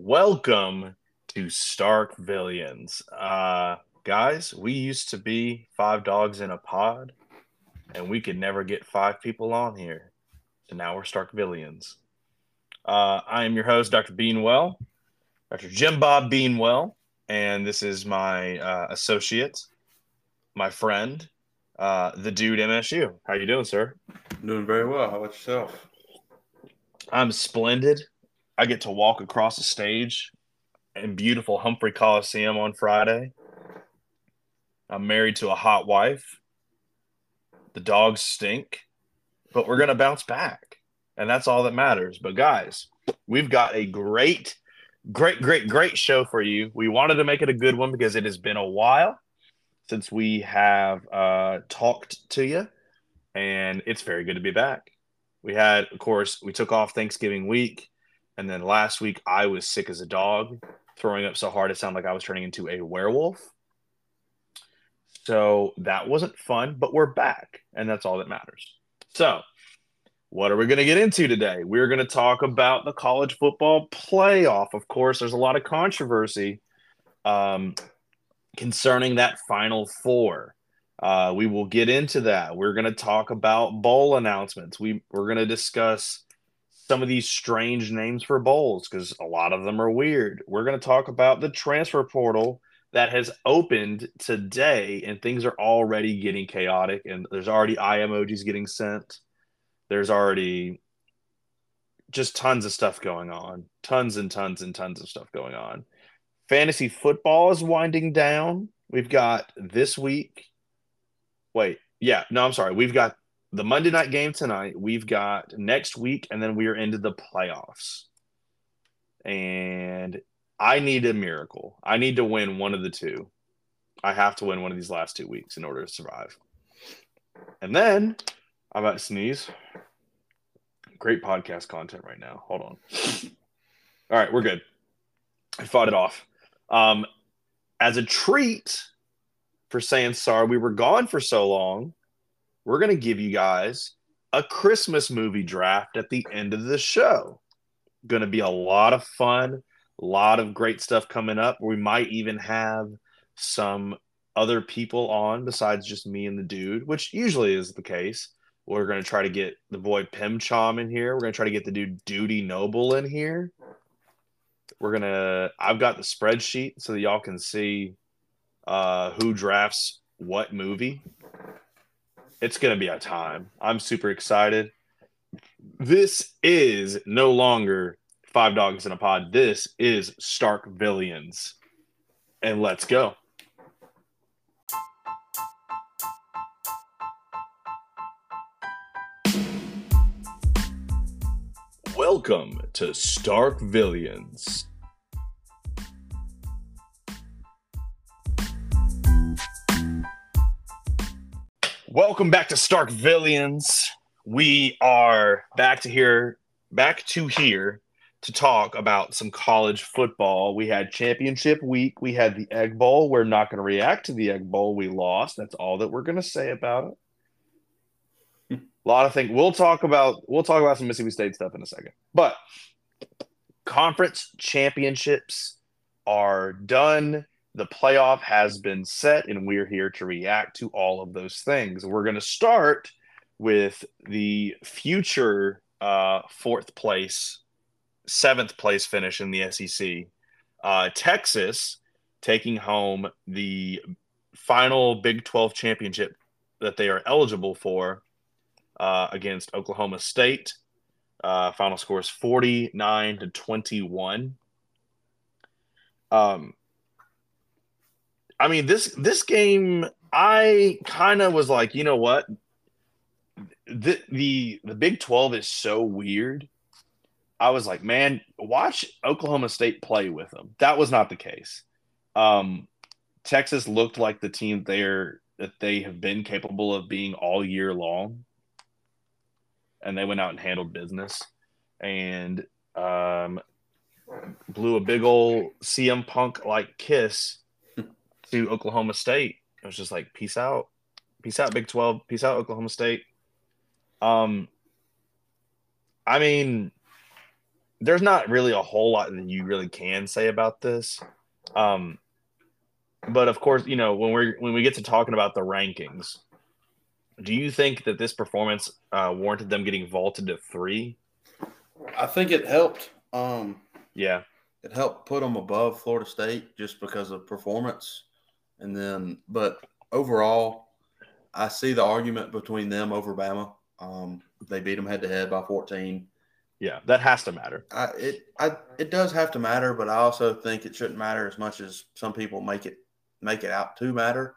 Welcome to StarkVillians. Uh, guys, we used to be five dogs in a pod, and we could never get five people on here. So now we're StarkVillians. Uh, I am your host, Dr. Beanwell, Dr. Jim Bob Beanwell, and this is my uh, associate, my friend, uh, the dude MSU. How you doing, sir? Doing very well. How about yourself? I'm splendid. I get to walk across the stage in beautiful Humphrey Coliseum on Friday. I'm married to a hot wife. The dogs stink, but we're going to bounce back. And that's all that matters. But guys, we've got a great, great, great, great show for you. We wanted to make it a good one because it has been a while since we have uh, talked to you, and it's very good to be back. We had, of course, we took off Thanksgiving week. And then last week, I was sick as a dog, throwing up so hard it sounded like I was turning into a werewolf. So that wasn't fun, but we're back, and that's all that matters. So, what are we going to get into today? We're going to talk about the college football playoff. Of course, there's a lot of controversy um, concerning that final four. Uh, we will get into that. We're going to talk about bowl announcements. We we're going to discuss some of these strange names for bowls because a lot of them are weird. We're going to talk about the transfer portal that has opened today, and things are already getting chaotic. And there's already eye emojis getting sent. There's already just tons of stuff going on, tons and tons and tons of stuff going on. Fantasy football is winding down. We've got this week. Wait, yeah, no, I'm sorry. We've got the Monday night game tonight. We've got next week, and then we are into the playoffs. And I need a miracle. I need to win one of the two. I have to win one of these last two weeks in order to survive. And then I'm about to sneeze. Great podcast content right now. Hold on. All right, we're good. I fought it off. Um, as a treat for saying sorry we were gone for so long, we're going to give you guys a Christmas movie draft at the end of the show. Going to be a lot of fun, a lot of great stuff coming up. We might even have some other people on besides just me and the dude, which usually is the case. We're going to try to get the boy Pimchim in here. We're going to try to get the dude Duty Noble in here. We're going to, I've got the spreadsheet so that y'all can see uh, who drafts what movie it's going to be a time. I'm super excited. This is no longer Five Dogs in a Pod. This is StarkVillians. And let's go. Welcome to StarkVillians. Welcome back to StarkVillians. We are back to here, back to here to talk about some college football. We had championship week. We had the Egg Bowl. We're not going to react to the Egg Bowl. We lost. That's all that we're going to say about it. A lot of things. We'll talk about. We'll talk about some Mississippi State stuff in a second. But conference championships are done the playoff has been set, and we're here to react to all of those things. We're going to start with the future uh, fourth place, seventh place finish in the SEC. Uh, Texas taking home the final Big 12 championship that they are eligible for uh, against Oklahoma State. Uh, final score is 49 to 21. Um, I mean this this game I kind of was like, you know what? The the the Big 12 is so weird. I was like, man, watch Oklahoma State play with them. That was not the case. Um, Texas looked like the team there that they have been capable of being all year long. And they went out and handled business and um, blew a big old CM Punk like kiss to Oklahoma State. It was just like, peace out, peace out, Big Twelve, peace out, Oklahoma State. Um, I mean, there's not really a whole lot that you really can say about this. Um, but of course, you know when we're when we get to talking about the rankings, do you think that this performance uh, warranted them getting vaulted to three? I think it helped. Um, Yeah, it helped put them above Florida State just because of performance, and then but overall, I see the argument between them over Bama. Um, they beat them head to head by 14. yeah, that has to matter. I, it I, it does have to matter, but I also think it shouldn't matter as much as some people make it make it out to matter.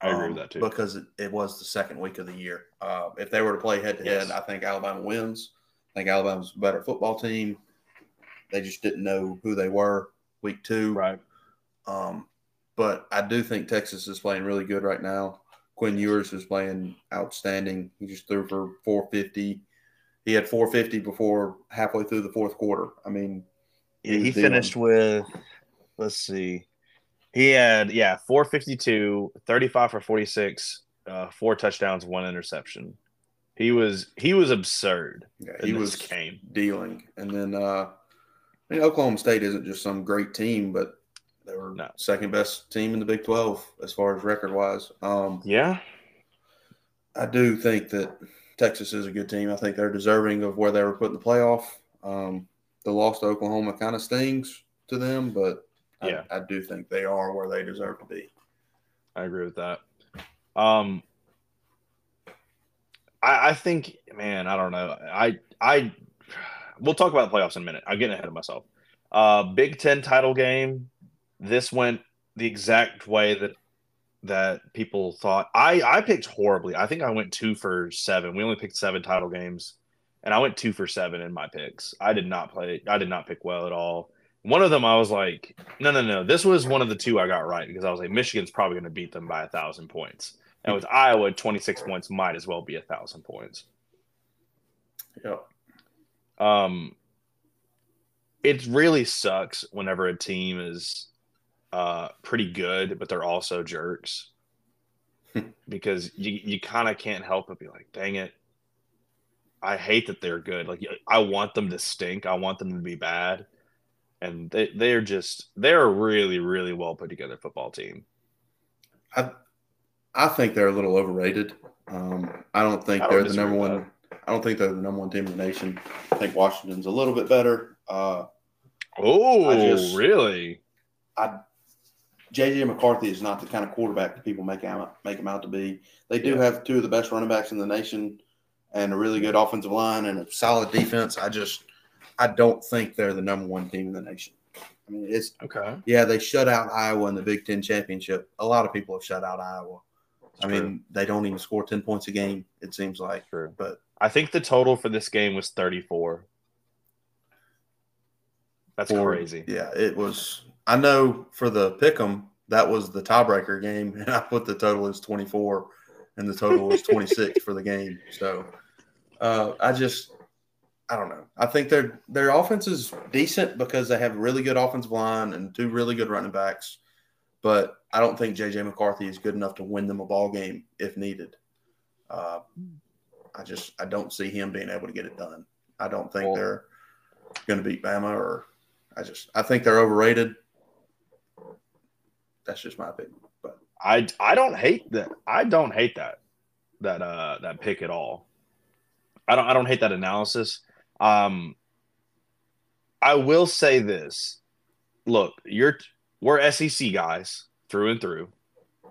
I agree um, with that too. because it, it was the second week of the year. Uh, if they were to play head to head, I think Alabama wins. I think Alabama's a better football team. They just didn't know who they were week two. Right. Um, but I do think Texas is playing really good right now. Quinn Ewers is playing outstanding. He just threw for 450. He had 450 before halfway through the fourth quarter. I mean, Yeah, he finished with, let's see, he had, yeah, 452, 35 for 46, uh, four touchdowns, one interception. He was he was absurd. yeah, he was game. dealing. And then uh, I mean, Oklahoma State isn't just some great team, but they were No. second best team in the Big 12 as far as record wise. Um, Yeah, I do think that Texas is a good team. I think they're deserving of where they were put in the playoff. Um, the loss to Oklahoma kind of stings to them, but Yeah. I, I do think they are where they deserve to be. I agree with that. Um, I, I think, man, I don't know. I, I, we'll talk about the playoffs in a minute. I'm getting ahead of myself. Uh, Big Ten title game. This went the exact way that that people thought. I I picked horribly. I think I went two for seven. We only picked seven title games, and I went two for seven in my picks. I did not play. I did not pick well at all. One of them, I was like, no, no, no. This was one of the two I got right because I was like, Michigan's probably going to beat them by a thousand points. And with Iowa, 26 points might as well be a thousand points. Yep. Um, it really sucks whenever a team is uh, pretty good, but they're also jerks because you, you kind of can't help but be like, dang it. I hate that they're good. Like, I want them to stink. I want them to be bad. And they, they're just, they're a really, really well put together football team. I I think they're a little overrated. Um, I don't think I don't they're the number one. I don't think they're the number one team in the nation. I think Washington's a little bit better. Uh, Oh, I just- really? I JJ McCarthy is not the kind of quarterback that people make him make him out to be. They do have two of the best running backs in the nation, and a really good offensive line and a solid defense. I just I don't think they're the number one team in the nation. I mean, it's Okay. yeah, they shut out Iowa in the Big Ten championship. A lot of people have shut out Iowa. I True. mean, they don't even score ten points a game. It seems like, True. but I think the total for this game was 34. That's for- crazy. Yeah, it was. I know for the pick'em that was the tiebreaker game, and I put the total as twenty four, and the total was twenty six for the game. So, uh, I just, I don't know. I think their their offense is decent because they have a really good offensive line and two really good running backs, but I don't think JJ McCarthy is good enough to win them a ball game if needed. Uh, I just I don't see him being able to get it done. I don't think Well- they're going to beat Bama or I just I think they're overrated. That's just my opinion. But I I don't hate that. I don't hate that that uh that pick at all. I don't I don't hate that analysis. Um I will say this. Look, you're we're SEC guys through and through.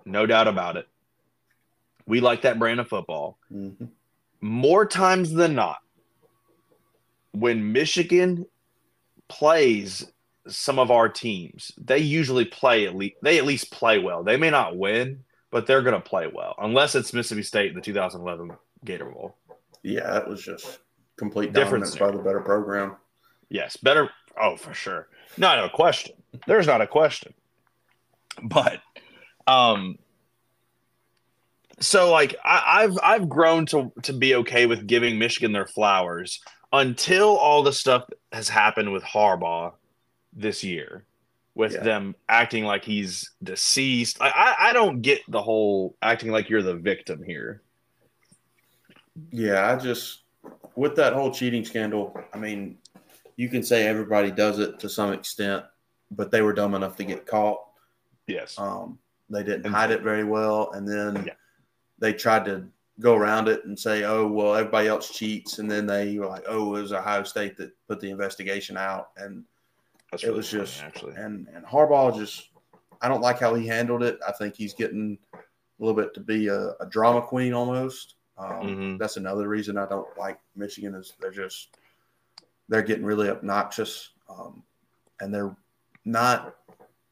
No doubt about it. We like that brand of football. mhm. more times than not, when Michigan plays some of our teams, they usually play at least they at least play well. They may not win, but they're going to play well, unless it's Mississippi State in the 2011 Gator Bowl. yeah, that was just complete difference by the better program. Yes, better. Oh, for sure. Not a question. There's not a question. But, um, so like I, I've I've grown to to be okay with giving Michigan their flowers until all the stuff has happened with Harbaugh this year, with Yeah. them acting like he's deceased. I, I I don't get the whole acting like you're the victim here. Yeah, I just with that whole cheating scandal. I mean, you can say everybody does it to some extent, but they were dumb enough to get caught. Yes. Um, they didn't And- hide it very well, and then Yeah. they tried to go around it and say, "Oh, well, everybody else cheats," and then they were like, "Oh, it was Ohio State that put the investigation out," and That's it was funny, just actually. and and Harbaugh just I don't like how he handled it. I think he's getting a little bit to be a, a drama queen almost. Um, Mhm. That's another reason I don't like Michigan is they're just they're getting really obnoxious, um, and they're not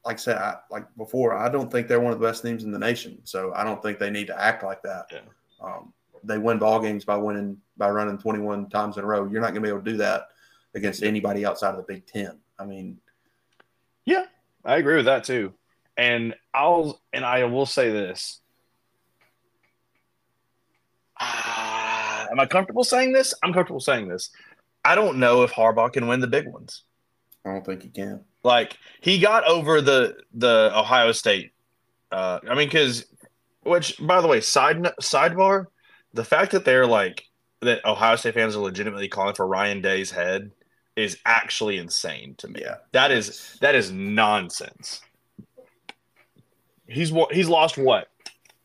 like I said I, like before. I don't think they're one of the best teams in the nation, so I don't think they need to act like that. Yeah. Um, they win ball games by winning by running 21 times in a row. You're not going to be able to do that against anybody outside of the Big Ten. I mean, yeah, I agree with that too. And I'll and I will say this. Ah, am I comfortable saying this? I'm comfortable saying this. I don't know if Harbaugh can win the big ones. I don't think he can. Like he got over the the Ohio State. Uh, I mean, because which by the way, side sidebar, the fact that they're like that Ohio State fans are legitimately calling for Ryan Day's head is actually insane to me. Yeah. That is that is nonsense. He's he's lost what,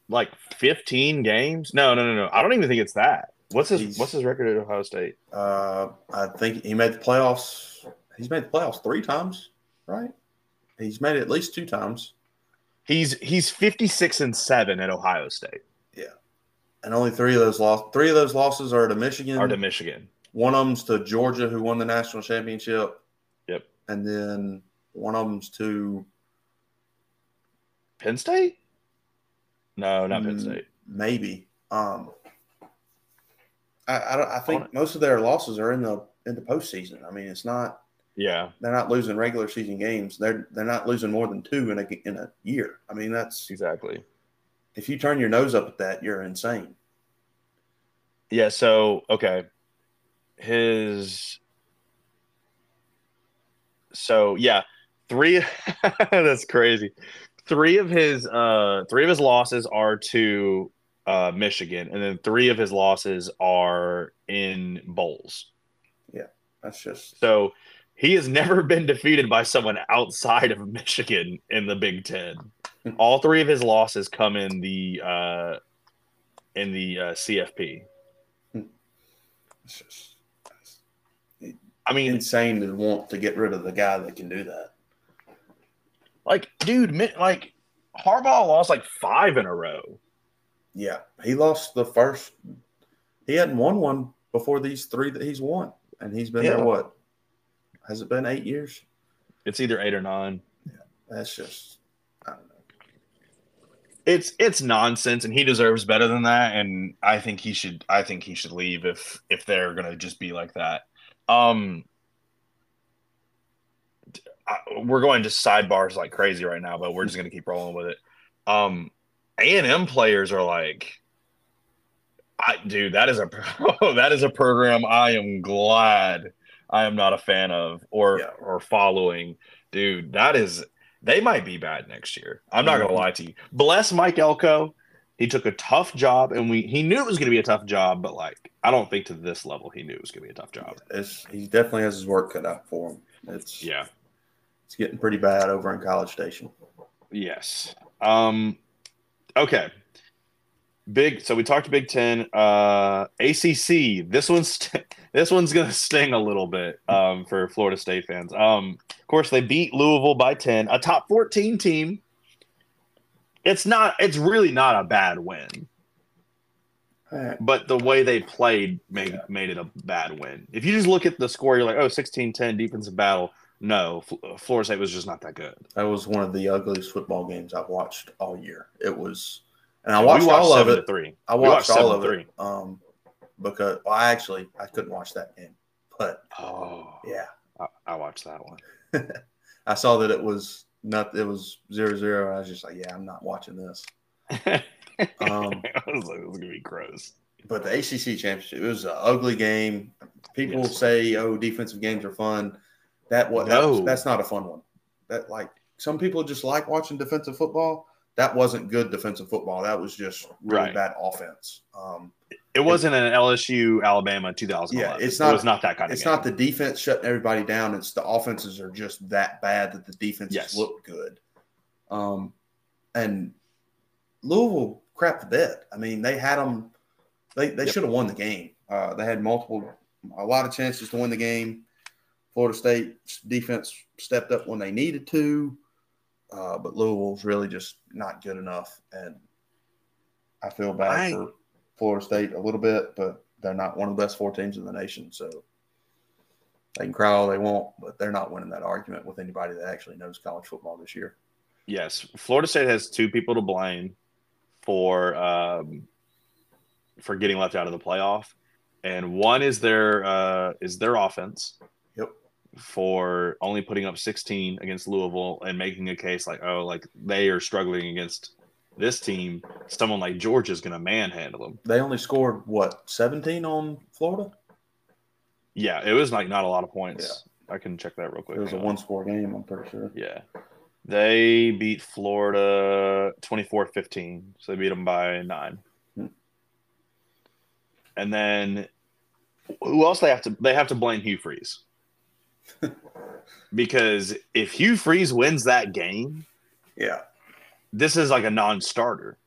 like fifteen games? No, no, no, no. I don't even think it's that. What's his He's- What's his record at Ohio State? Uh, I think he made the playoffs. He's made the playoffs three times, right? He's made it at least two times, He's he's fifty six and seven at Ohio State Yeah. and only three of those loss. Three of those losses are to Michigan. or to Michigan. One of them's to Georgia, who won the national championship. Yep. And then one of them's to Penn State? No, not Penn Mm. State. maybe. Um, I I, I think most of their losses are in the in the postseason. I mean, it's not Yeah, they're not losing regular season games. They're they're not losing more than two in a in a year. I mean, that's exactly. if you turn your nose up at that, you're insane. Yeah, so okay. His so yeah, three that's crazy. Three of his uh three of his losses are to uh Michigan, and then three of his losses are in bowls. Yeah, that's just So he has never been defeated by someone outside of Michigan in the Big Ten. All three of his losses come in the uh, in the uh, CFP. it's just it's I mean, insane to want to get rid of the guy that can do that. like, dude, like Harbaugh lost like five in a row. Yeah, he lost the first. He hadn't won one before these three that he's won, and he's been Yeah. there. What has it been? Eight years. It's either eight or nine. Yeah, That's just I don't know. It's it's nonsense, and he deserves better than that. And I think he should. I think he should leave if if they're gonna just be like that. Um, I, we're going to sidebars like crazy right now, but we're just gonna keep rolling with it. Um, A and M players are like, I dude, that is a that is a program I am glad I am not a fan of or Yeah. or following. Dude, that is they might be bad next year. I'm not gonna Mhm. lie to you. Bless Mike Elko. He took a tough job, and we he knew it was gonna be a tough job, but like I don't think to this level he knew it was gonna be a tough job. It's he definitely has his work cut out for him. It's Yeah. it's getting pretty bad over in College Station. Yes. Um okay. Big so we talked Big 10 uh ACC. This one's this one's going to sting a little bit um for Florida State fans. Um of course they beat Louisville by 10, a top 14 team. It's not it's really not a bad win, but the way they played made Yeah. made it a bad win. If you just look at the score you're like, "Oh, 16-10 defensive battle." No, F- Florida State was just not that good. That was one of the ugliest football games I've watched all year. It was, and I We watched, all of it. 3. I watched watched all of 7-3. it um, because well, I actually I couldn't watch that game, but Oh. yeah, I, I watched that one. I saw that it was not it was zero zero. I was just like, yeah, I'm not watching this. Um, I was like, this is gonna be gross. But the ACC championship, it was an ugly game. People Yes. say, "Oh, defensive games are fun." That what No. that's, that's not a fun one. That like some people just like watching defensive football. That wasn't good defensive football. That was just really Right. bad offense. Um, It wasn't an LSU Alabama 2011. Yeah, it's not. it was not that kind of It's game. not the defense shutting everybody down. It's the offenses are just that bad that the defenses Yes. look good. Um, and Louisville crapped the bed. I mean, they had them. They they Yep. should have won the game. Uh, they had multiple, a lot of chances to win the game. Florida State defense stepped up when they needed to, uh, but Louisville's really just not good enough. And I feel bad I- for Florida State a little bit, but they're not one of the best four teams in the nation. So they can cry all they want, but they're not winning that argument with anybody that actually knows college football this year. Yes, Florida State has two people to blame for um, for getting left out of the playoff, and one is their uh, is their offense. Yep. For only putting up 16 against Louisville and making a case like, oh, like they are struggling against this team. Someone like Georgia is going to manhandle them. They only scored what 17 on Florida. Yeah, it was like not a lot of points. Yeah. I can check that real quick. It was a on. one score game. I'm pretty sure. Yeah. They beat Florida 24 15. So they beat them by nine. Hmm. And then who else they have to they have to blame Hugh Freeze. because if Hugh Freeze wins that game, Yeah, this is like a non-starter.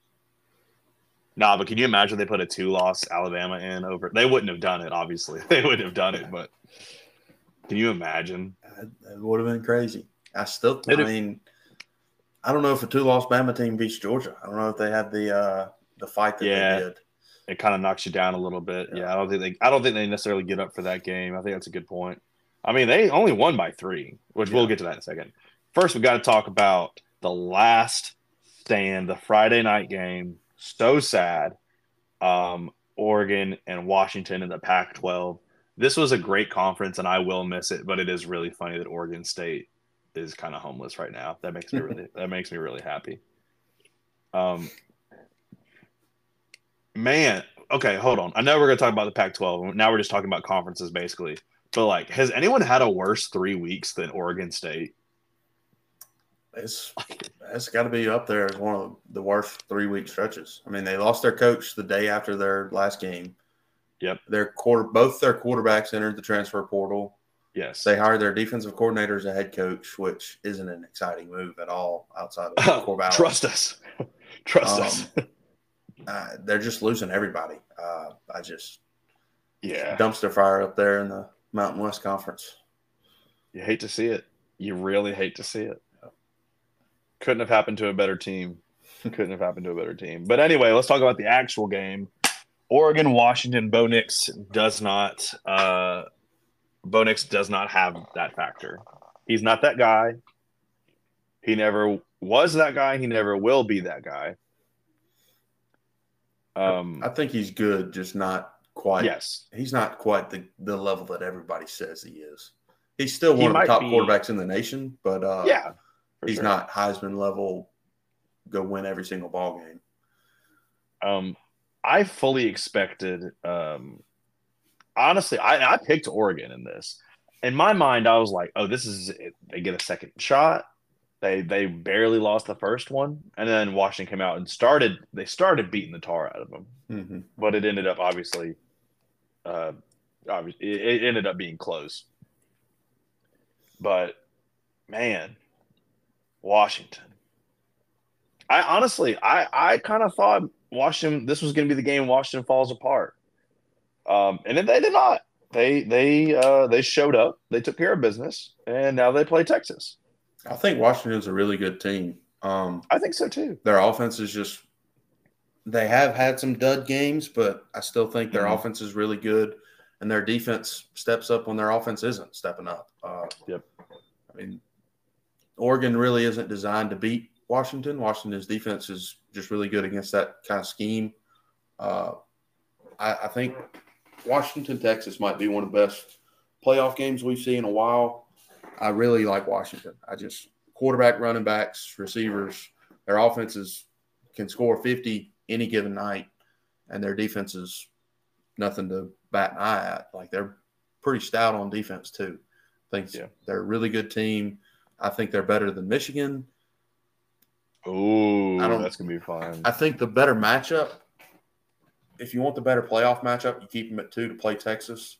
Nah, but can you imagine they put a two-loss Alabama in over? They wouldn't have done it, obviously. They wouldn't have done it, but can you imagine? that, that would have been crazy. I still, I It'd- mean, I don't know if a two loss Bama team beats Georgia. I don't know if they have the uh the fight that Yeah. they did. it kind of knocks you down a little bit. Yeah. Yeah. I don't think they I don't think they necessarily get up for that game. I think that's a good point. I mean, they only won by three, which we'll get to that in a second. First, we got to talk about the last stand, the Friday night game. So sad. Um, Oregon and Washington in the Pac-12. This was a great conference, and I will miss it. But it is really funny that Oregon State is kind of homeless right now. That makes me really that makes me really happy. Um, man, okay, hold on. I know we're gonna talk about the Pac-12. Now we're just talking about conferences, basically. But like, has anyone had a worse three weeks than Oregon State? It's it's got to be up there as one of the worst three week stretches. I mean, they lost their coach the day after their last game. Yep. Their quarter, both their quarterbacks entered the transfer portal. Yes. They hired their defensive coordinator as a head coach, which isn't an exciting move at all outside of Corvallis. Trust us. Trust us. Um, Uh, they're just losing everybody. Uh, I just Yeah. dumpster fire up there in the Mountain West Conference. You hate to see it. You really hate to see it. Couldn't have happened to a better team. Couldn't have happened to a better team. But anyway, let's talk about the actual game. Oregon, Washington, Bo Nix does not uh Bo Nix does not have that factor. He's not that guy. He never was that guy. He never will be that guy. Um I think he's good, just not quite. yes. he's not quite the, the level that everybody says he is. He's still He one of the top be- quarterbacks in the nation, but uh, yeah. For he's sure. not Heisman level. Go win every single ball game. Um, I fully expected. Um, honestly, I, I picked Oregon in this. In my mind, I was like, "Oh, this is they get a second shot." They they barely lost the first one, and then Washington came out and started. They started beating the tar out of them, Mm-hmm. but it ended up obviously. Uh, obviously, it, it ended up being close. But man, Washington. I honestly, I I kind of thought Washington. This was going to be the game Washington falls apart, um, and then they did not. They they uh, they showed up. They took care of business, and now they play Texas. I think Washington's a really good team. Um, I think so too. their offense is just. They have had some dud games, but I still think their Mhm. offense is really good, and their defense steps up when their offense isn't stepping up. Uh, Yep. I mean, Oregon really isn't designed to beat Washington. Washington's defense is just really good against that kind of scheme. Uh, I, I think Washington, Texas might be one of the best playoff games we've seen in a while. I really like Washington. I just quarterback, running backs, receivers, their offenses can score 50 any given night, and their defense is nothing to bat an eye at. Like they're pretty stout on defense too. I think Yeah. they're a really good team. I think they're better than Michigan. Oh, I don't- that's gonna be fun. I think the better matchup if you want the better playoff matchup, you keep them at two to play Texas,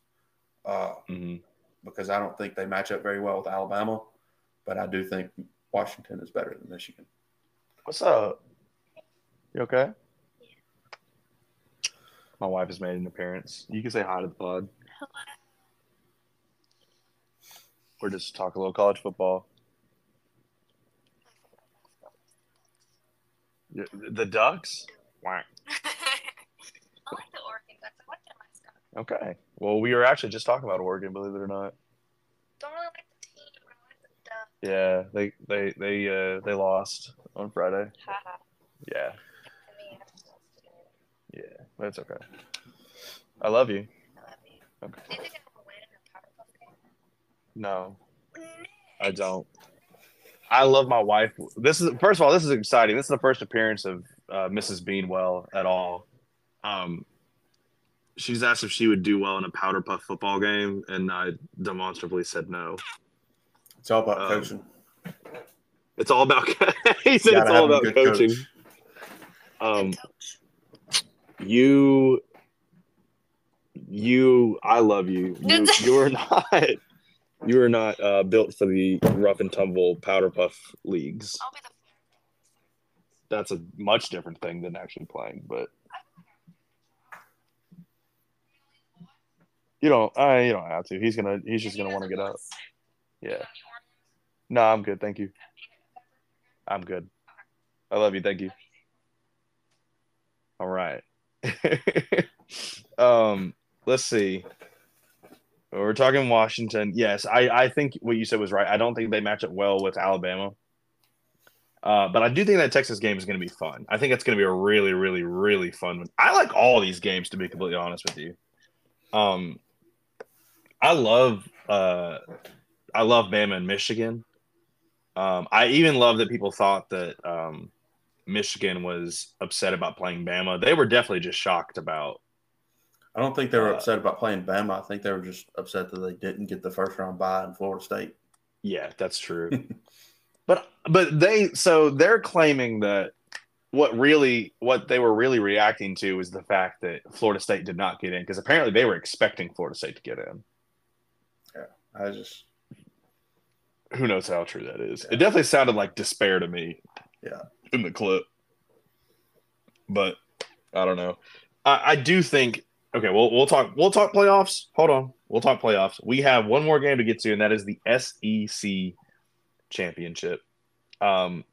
uh, Mhm. because I don't think they match up very well with Alabama. But I do think Washington is better than Michigan. What's up? You okay? My wife has made an appearance. You can say hi to the pod. Hello. Or just talk a little college football. The Ducks? Whack. I like the Oregon Ducks. I like them myself. Okay. Well, we were actually just talking about Oregon, believe it or not. Don't really like the team, I like the Ducks. Yeah, they they they uh they lost on Friday. Haha. Yeah, To me, I'm still scared. yeah, that's okay. I love you. I love you. Okay. Do you think I'm gonna win in the Powerpuff game? No, I don't. I love my wife. This is first of all, this is exciting. This is the first appearance of uh, Mrs. Beanwell at all. Um, she's asked if she would do well in a powder puff football game, and I demonstrably said no. It's all about Um, coaching. It's all about. he said it's all about coaching. coach. Um, coach. you, you, I love you. You, you are not. You are not uh, built for the rough and tumble powder puff leagues. I'll be the that's a much different thing than actually playing. But you don't. I you don't have to. He's gonna. He's just gonna want to get out. Yeah. No, I'm good. Thank you. I'm good. I love you. Thank you. All right. um. Let's see. We're talking Washington. Yes, I, I think what you said was right. I don't think they match up well with Alabama. Uh, but I do think that Texas game is going to be fun. I think it's going to be a really, really, really fun one. I like all these games, to be completely honest with you. Um, I love, uh, I love Bama and Michigan. Um, I even love that people thought that um, Michigan was upset about playing Bama. They were definitely just shocked about. I don't think they were uh, upset about playing Bama. I think they were just upset that they didn't get the first round bye in Florida State. Yeah, that's true. but but they so they're claiming that what really what they were really reacting to is the fact that Florida State did not get in because apparently they were expecting Florida State to get in. Yeah, I just Who knows how true that is? It definitely sounded like despair to me. Yeah. In the clip. But I don't know. I, I do think okay, we'll we'll talk we'll talk playoffs. Hold on. We'll talk playoffs. We have one more game to get to, and that is the SEC championship. Um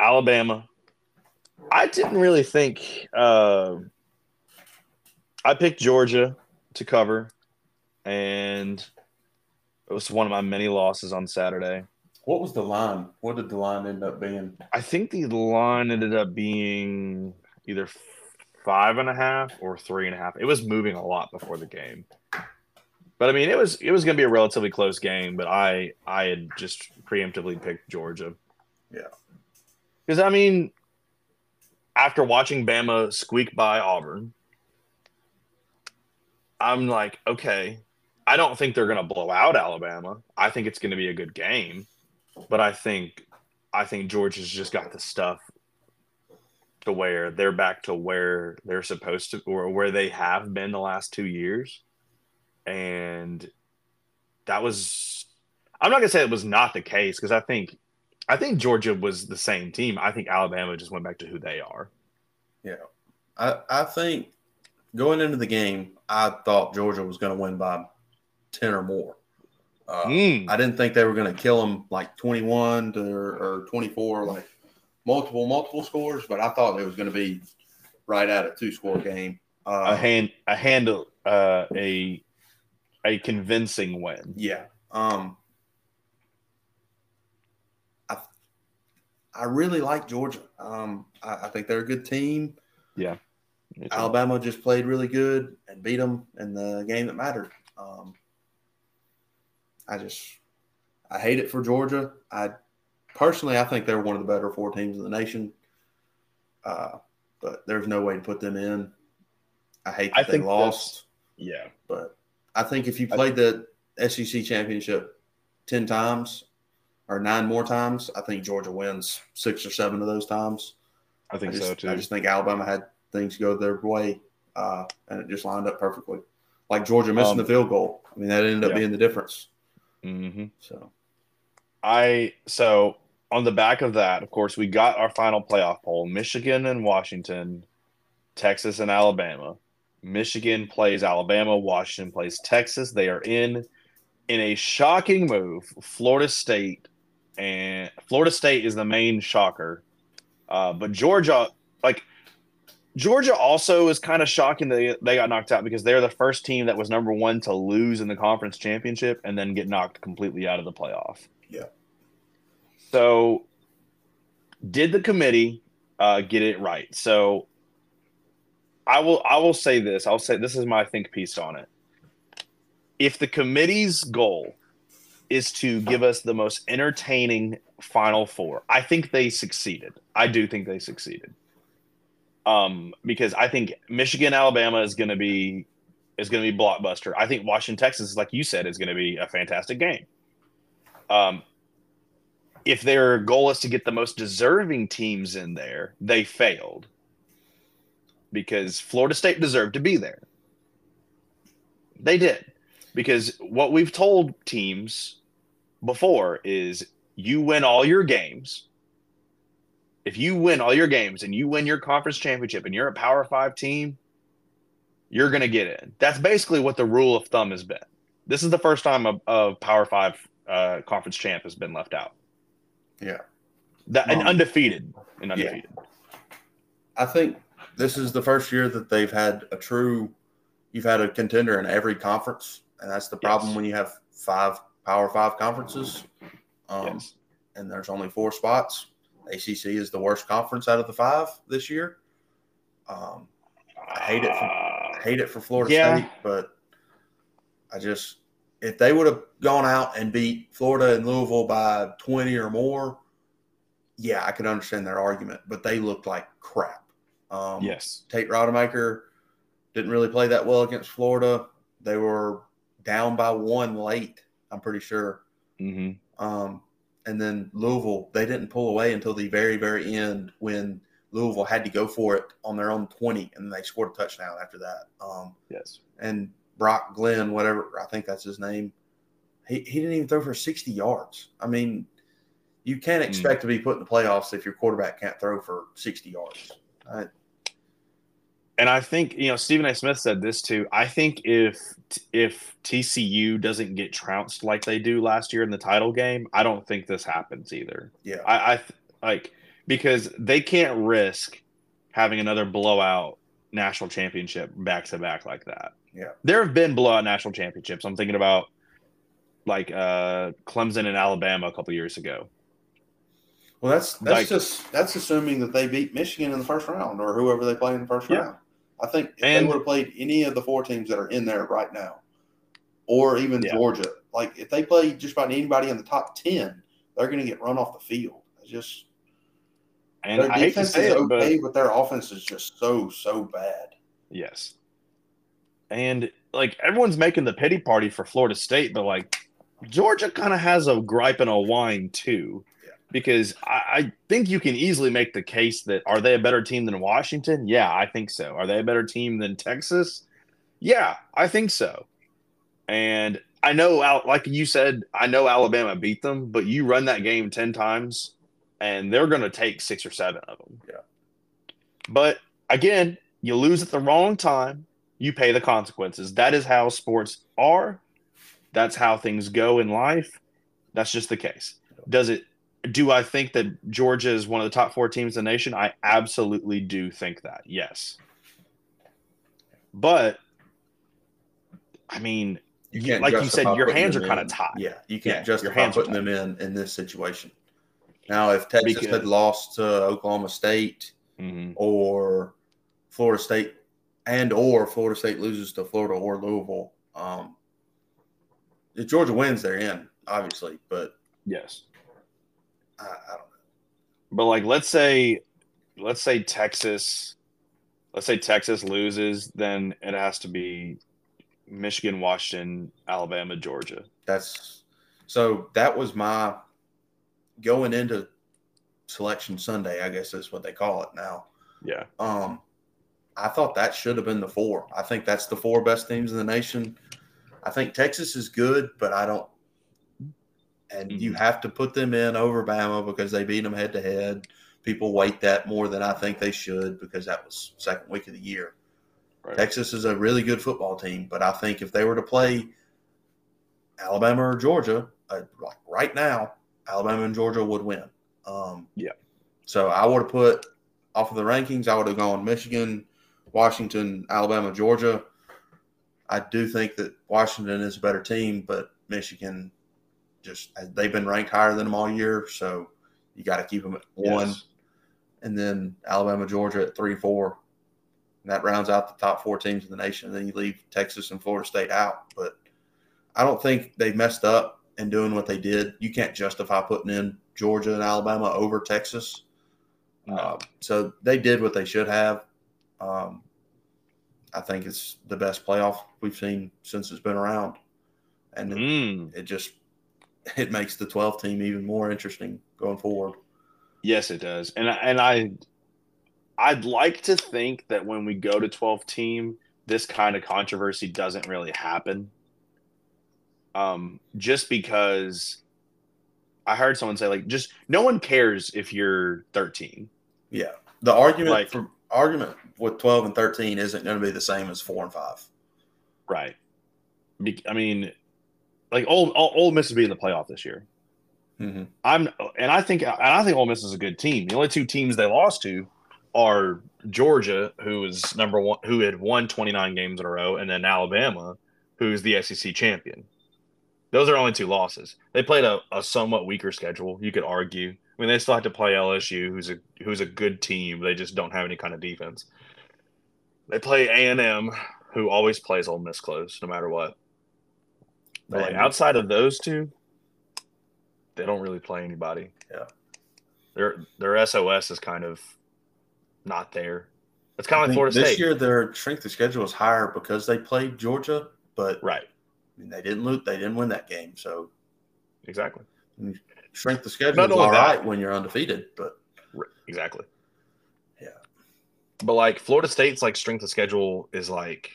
Alabama. I didn't really think uh, I picked Georgia to cover, and it was one of my many losses on Saturday. what was the line? What did the line end up being? I think the line ended up being either five and a half or three and a half. It was moving a lot before the game. But I mean, it was it was going to be a relatively close game. But I I had just preemptively picked Georgia. Yeah. because I mean, after watching Bama squeak by Auburn, I'm like, okay, I don't think they're going to blow out Alabama. I think it's going to be a good game, but I think I think Georgia's just got the stuff to where they're back to where they're supposed to or where they have been the last two years. And that was I'm not gonna say it was not the case because I think I think Georgia was the same team. I think Alabama just went back to who they are. Yeah. I, I think going into the game, I thought Georgia was going to win by 10 or more. Uh, Mm. I didn't think they were going to kill them like 21 to, or 24, like multiple, multiple scores, but I thought it was going to be right at a two score game. Uh, A hand a handle uh, a a convincing win. Yeah. Um, I I really like Georgia. Um, I, I think they're a good team. Yeah. Alabama just played really good and beat them in the game that mattered. Um, I just I hate it for Georgia. I personally I think they're one of the better four teams in the nation. Uh, but there's no way to put them in. I hate that I they lost. Yeah. But I think if you played the SEC championship 10 times or nine more times, I think Georgia wins six or seven of those times. I think I just, so too. I just think Alabama had things go their way, uh, and it just lined up perfectly. Like Georgia missing Um, the field goal. I mean, that ended up yeah. being the difference. Mm-hmm. So I so on the back of that, of course, we got our final playoff poll: Michigan and Washington, Texas and Alabama. Michigan plays Alabama. Washington plays Texas. They are in in a shocking move. Florida State and Florida State is the main shocker, uh, but Georgia, like Georgia, also is kind of shocking. They they got knocked out because they're the first team that was number one to lose in the conference championship and then get knocked completely out of the playoff. So, did the committee uh, get it right? So, I will I will say this. I'll say this is my think piece on it. If the committee's goal is to give us the most entertaining Final Four, I think they succeeded. I do think they succeeded. Um, because I think Michigan Alabama is going to be is going to be blockbuster. I think Washington Texas, like you said, is going to be a fantastic game. Um, if their goal is to get the most deserving teams in there, they failed because Florida State deserved to be there. They did. Because what we've told teams before is you win all your games. If you win all your games and you win your conference championship and you're a Power Five team, you're going to get in. That's basically what the rule of thumb has been. This is the first time a, a Power Five uh, conference champ has been left out. Yeah. That and Um, undefeated and undefeated. I think this is the first year that they've had a true. You've had a contender in every conference, and that's the problem Yes. when you have five Power Five conferences. Um, Yes. and there's only four spots. ACC is the worst conference out of the five this year. Um, I hate it. For, I hate it for Florida Yeah. State, but I just if they would have gone out and beat Florida and Louisville by 20 or more, yeah, I could understand their argument. But they looked like crap. Um, yes. Tate Rodemaker didn't really play that well against Florida. They were down by one late. I'm pretty sure. hmm Um, and then Louisville, they didn't pull away until the very, very end when Louisville had to go for it on their own 20, and they scored a touchdown after that. Um, Yes. and Brock Glenn, whatever, I think that's his name, he, he didn't even throw for 60 yards. I mean, you can't hmm. expect to be put in the playoffs if your quarterback can't throw for 60 yards. I, And I think you know Stephen A. Smith said this too. I think if if TCU doesn't get trounced like they do last year in the title game, I don't think this happens either. yeah. I, I th- like because they can't risk having another blowout national championship back to back like that. Yeah. there have been blowout national championships. I'm thinking about like uh Clemson and Alabama a couple years ago. Well, that's that's Like- just that's assuming that they beat Michigan in the first round or whoever they play in the first Yeah. round. I think if And- they would have played any of the four teams that are in there right now, or even Yeah. Georgia, like if they play just about anybody in the top ten, they're going to get run off the field. It's just And their I defense is it, but okay, but their offense is just so so bad. Yes. And like everyone's making the pity party for Florida State, but like Georgia kind of has a gripe and a whine too. Yeah. Because I, I think you can easily make the case that are they a better team than Washington? Yeah, I think so. Are they a better team than Texas? Yeah, I think so. And I know, Al- like you said, I know Alabama beat them, but you run that game 10 times and they're going to take six or seven of them. Yeah. But again, you lose at the wrong time, you pay the consequences. That is how sports are. That's how things go in life. That's just the case. Does it do I think that Georgia is one of the top 4 teams in the nation? I absolutely do think that. Yes. But I mean, You like you said, your hands are kinda tied. Yeah, you can't your justify are putting them in in this situation. Now, if Texas Because- had lost to Oklahoma State mhm, or Florida State, and or Florida State loses to Florida or Louisville, um, if Georgia wins, they're in, obviously. But yes. I, I don't know. But like let's say let's say Texas let's say Texas loses, then it has to be Michigan, Washington, Alabama, Georgia. That's so. That was my going into selection Sunday. I guess that's what they call it now. Yeah. Um, I thought that should have been the four. I think that's the four best teams in the nation. I think Texas is good, but I don't. And you Mhm. have to put them in over Bama because they beat them head to head. People weight that more than I think they should because that was second week of the year. Right. Texas is a really good football team, but I think if they were to play Alabama or Georgia, uh, like right now, Alabama and Georgia would win. Um, Yeah. So I would have put off of the rankings. I would have gone Michigan, Washington, Alabama, Georgia. I do think that Washington is a better team, but Michigan just they've been ranked higher than them all year, so you got to keep them at one Yes. and then Alabama, Georgia at three, four. And that rounds out the top four teams in the nation. And then you leave Texas and Florida State out. But I don't think they messed up in doing what they did. You can't justify putting in Georgia and Alabama over Texas. Uh, so they did what they should have. Um, I think it's the best playoff we've seen since it's been around, and it, Mm. it just it makes the 12 team even more interesting going forward. Yes, it does, and I- and I, I'd like to think that when we go to twelve team, this kind of controversy doesn't really happen. Um, just because I heard someone say like, just no one cares if you're thirteen. Yeah, the argument Like- for argument with 12 and 13 isn't going to be the same as four and five. Right. Be- I mean, like old Ole Miss is be in the playoff this year. Mm-hmm. I'm and I think and I think Ole Miss is a good team. The only two teams they lost to are Georgia, who is number one, who had won 29 games in a row, and then Alabama, who's the SEC champion. Those are only two losses. They played a, a somewhat weaker schedule. You could argue. I mean, they still have to play LSU, who's a who's a good team. They just don't have any kind of defense. They play A and M, who always plays Ole Miss close, no matter what. But like outside of those two, they don't really play anybody. Yeah. Their their SOS is kind of not there. It's kind of like Florida this State. year their strength of schedule is higher because they played Georgia, but Right. I mean, they didn't lose. They didn't win that game, so Exactly. Mm, strength of schedule Not is all that- right when you're undefeated. But Exactly. But like Florida State's like strength of schedule is like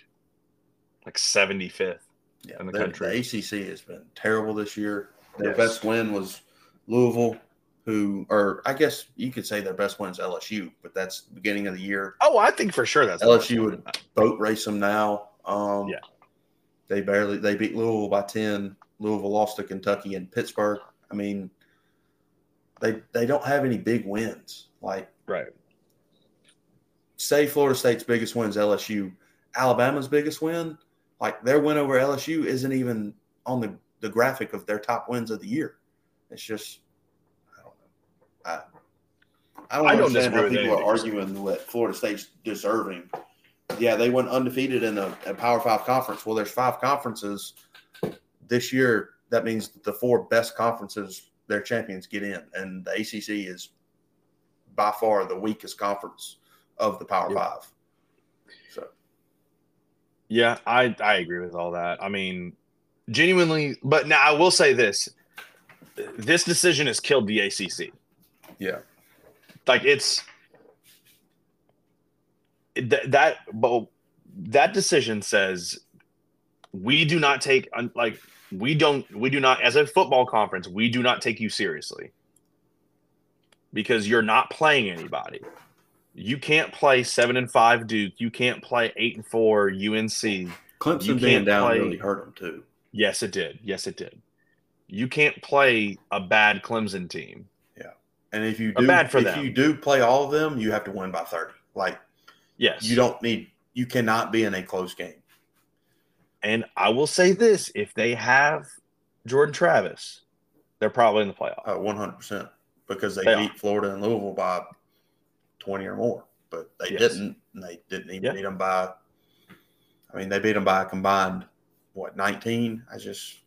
like 75th. yeah, In the country. the ACC has been terrible this year. Their Yes. best win was Louisville, who, or I guess you could say their best win is LSU, but that's the beginning of the year. Oh, I think for sure that's the LSU would boat race them now. Um, Yeah. They barely they beat Louisville by ten. Louisville lost to Kentucky and Pittsburgh. I mean, they they don't have any big wins. Like right. Say Florida State's biggest win is LSU. Alabama's biggest win, like their win over LSU, isn't even on the, the graphic of their top wins of the year. It's just I don't know. I I don't I don't understand how people are arguing that Florida State's deserving. Yeah, they went undefeated in a, a Power Five conference. Well, there's five conferences this year. That means the four best conferences their champions get in, and the ACC is by far the weakest conference of the Power Yeah. Five. So Yeah, I I agree with all that. I mean, genuinely, but now I will say this: this decision has killed the ACC. yeah, Like it's that that but that decision says we do not take like we don't we do not as a football conference we do not take you seriously because you're not playing anybody. You can't play seven and five Duke. You can't play eight and four UNC. Clemson You being down play- really hurt them too. Yes, it did. Yes, it did. You can't play a bad Clemson team. Yeah, and if you do, bad for if them. you do play all of them, you have to win by thirty. Like Yes. you don't need, you cannot be in a close game. And I will say this if they have Jordan Travis, they're probably in the playoff. Uh, One hundred percent because they They beat Florida and Louisville by twenty or more, but they Yes. didn't. And they didn't even Yeah. beat them by. I mean, they beat them by a combined what nineteen. I just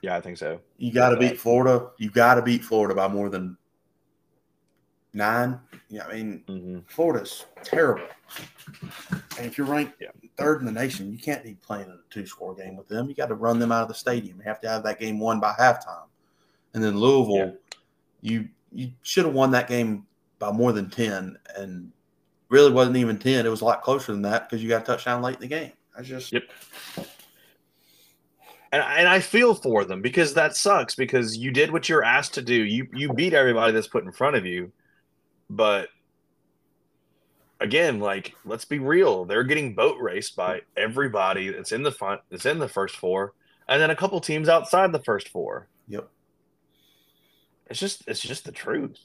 Yeah, I think so. you got to beat Florida. You got to beat Florida by more than nine. Yeah, I mean hmm Florida's terrible. And if you're ranked Yeah. third in the nation, you can't be playing a two score game with them. You got to run them out of the stadium. You have to have that game won by halftime. And then Louisville, you you should have won that game by more than ten, and really wasn't even 10. It was a lot closer than that because you got a touchdown late in the game. I just, Yep. And, and I feel for them because that sucks because you did what you're asked to do. You you beat everybody that's put in front of you, but again, like let's be real, they're getting boat raced by everybody that's in the front, that's in the first four, and then a couple teams outside the first four. yep. It's just it's just the truth.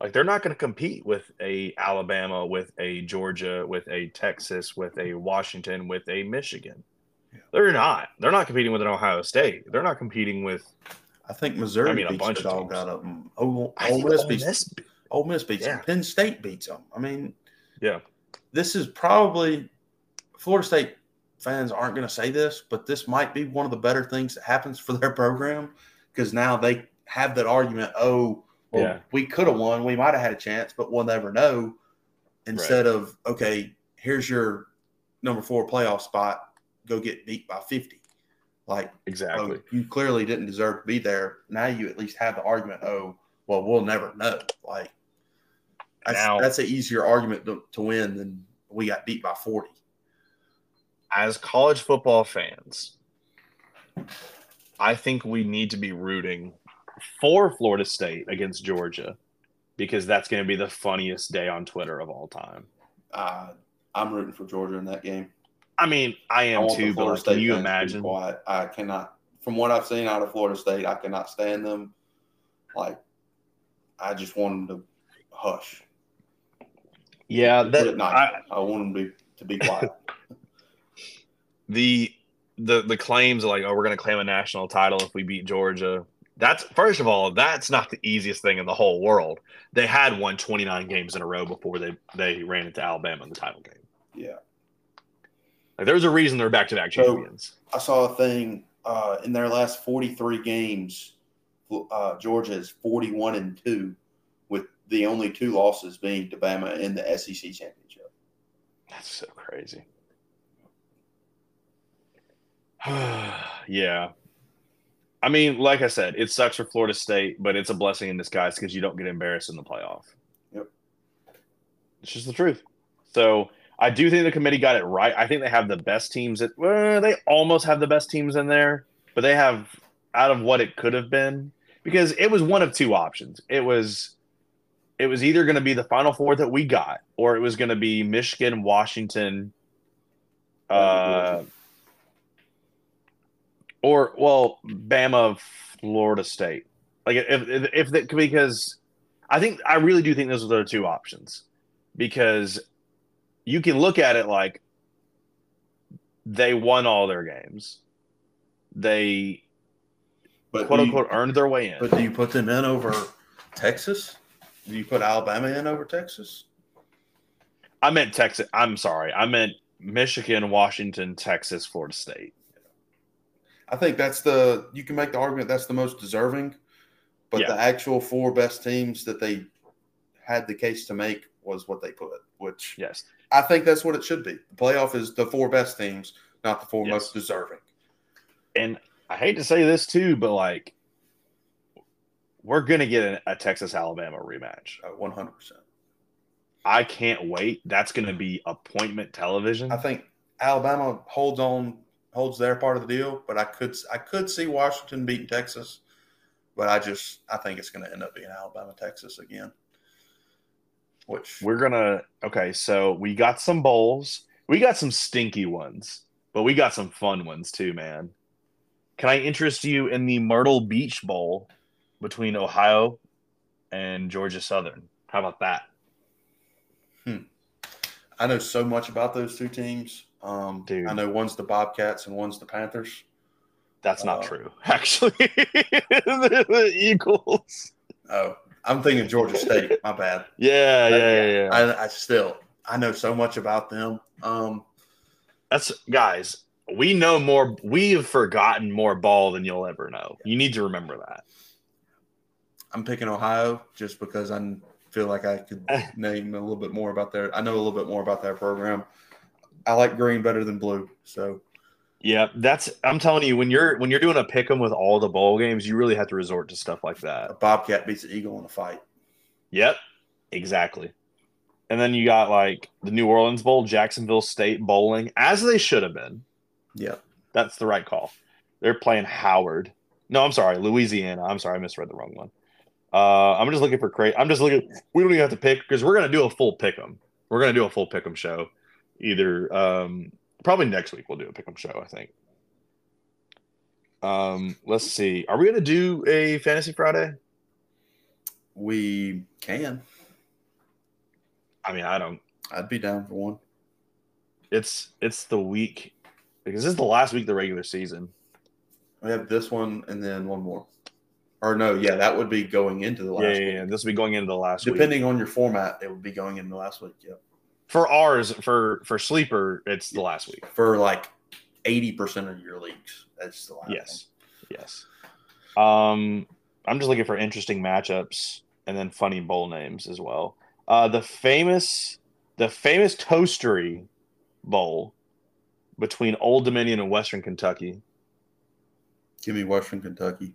Like they're not going to compete with a Alabama, with a Georgia, with a Texas, with a Washington, with a Michigan. Yeah. They're not. They're not competing with an Ohio State. They're not competing with. I think Missouri I mean, a bunch of dog teams. out of them. Ole, Ole Miss Ole beats Miss- Ole Miss beats Yeah. them. Penn State beats them. I mean, Yeah. this is probably Florida State fans aren't going to say this, but this might be one of the better things that happens for their program because now they have that argument. Oh, well, Yeah. we could have won. We might have had a chance, but we'll never know. Instead of okay, here's your number four playoff spot. Go get beat by fifty. Like Exactly. oh, you clearly didn't deserve to be there. Now you at least have the argument. Oh, well, we'll never know. Like that's, Now- that's an easier argument to, to win than we got beat by forty. As college football fans, I think we need to be rooting for Florida State against Georgia because that's going to be the funniest day on Twitter of all time. Uh, I'm rooting for Georgia in that game. I mean, I I am want the too, but Florida like, can you fans to be imagine? Quiet. I cannot. From what I've seen out of Florida State, I cannot stand them. Like, I just want them to hush. Yeah, that it nice. I, I want them to be, to be quiet. the the the claims are like oh we're going to claim a national title if we beat Georgia. That's first of all that's not the easiest thing in the whole world. They had won 29 games in a row before they they ran into Alabama in the title game. yeah. Like there's a reason they're back to back So- champions. I saw a thing uh, in their last 43 games. Uh, Georgia is 41 and two, with the only two losses being to Bama in the SEC championship. That's so crazy. yeah. I mean, like I said, it sucks for Florida State, but it's a blessing in disguise because you don't get embarrassed in the playoff. Yep. It's just the truth. So I do think the committee got it right. I think they have the best teams. That, well, they almost have the best teams in there, but they have out of what it could have been because it was one of two options. It was it was either going to be the final four that we got, or it was going to be Michigan, Washington, uh, or well, Bama, Florida State. Like if if, if that because I think I really do think those are the two options because you can look at it like they won all their games, they But quote do you- unquote earned their way in. But do you put them in over Texas? Do you put Alabama in over Texas? I meant Texas. I'm sorry. I meant Michigan, Washington, Texas, Florida State. I think that's the you can make the argument that's the most deserving, but Yeah. the actual four best teams that they had the case to make was what they put, which Yes. I think that's what it should be. The playoff is the four best teams, not the four Yes. most deserving. And I hate to say this too, but like we're gonna get a, a Texas Alabama rematch. Oh, one hundred percent. I can't wait. That's gonna be appointment television. I think Alabama holds on, holds their part of the deal, but I could I could see Washington beating Texas, but I just I think it's going to end up being Alabama Texas again. Which We're gonna okay, so we got some bowls. We got some stinky ones, but we got some fun ones too, man. Can I interest you in the Myrtle Beach Bowl between Ohio and Georgia Southern? How about that? Hmm. I know so much about those two teams. Um, Dude. I know one's the Bobcats and one's the Panthers. That's not Uh, true, actually. the, the Eagles. Oh, I'm thinking Georgia State. My bad. Yeah, yeah, yeah, yeah. I, I still I know so much about them. Um, That's guys. We know more. We've forgotten more ball than you'll ever know. You need to remember that. I'm picking Ohio just because I feel like I could name a little bit more about their. I know a little bit more about their program. I like green better than blue, so Yeah, that's. I'm telling you, when you're when you're doing a pick 'em with all the bowl games, you really have to resort to stuff like a that. Bobcat beats an Eagle in a fight. Yep, exactly. And then you got like the New Orleans Bowl, Jacksonville State bowling, as they should have been. Yeah. That's the right call. They're playing Howard. No, I'm sorry, Louisiana. I'm sorry, I misread the wrong one. Uh, I'm just looking for cra I'm just looking. We don't even have to pick because we're gonna do a full pick 'em. We're gonna do a full pick 'em show. Either um, probably next week we'll do a pick 'em show. I think. Um, let's see. Are we gonna do a fantasy Friday? We can. I mean, I don't. I'd be down for one. It's it's the week because this is the last week of the regular season. We have this one and then one more. Or no, yeah, that would be going into the last Yeah, week. yeah, yeah. This would be going into the last week. Depending on your format, it would be going into last week. Yep. For ours, for for sleeper, it's the last week. For like eighty percent of your leagues, that's the last. Yes, yes. Um, I'm just looking for interesting matchups and then funny bowl names as well. Uh, the famous, the famous Toastery Bowl between Old Dominion and Western Kentucky. Give me Western Kentucky.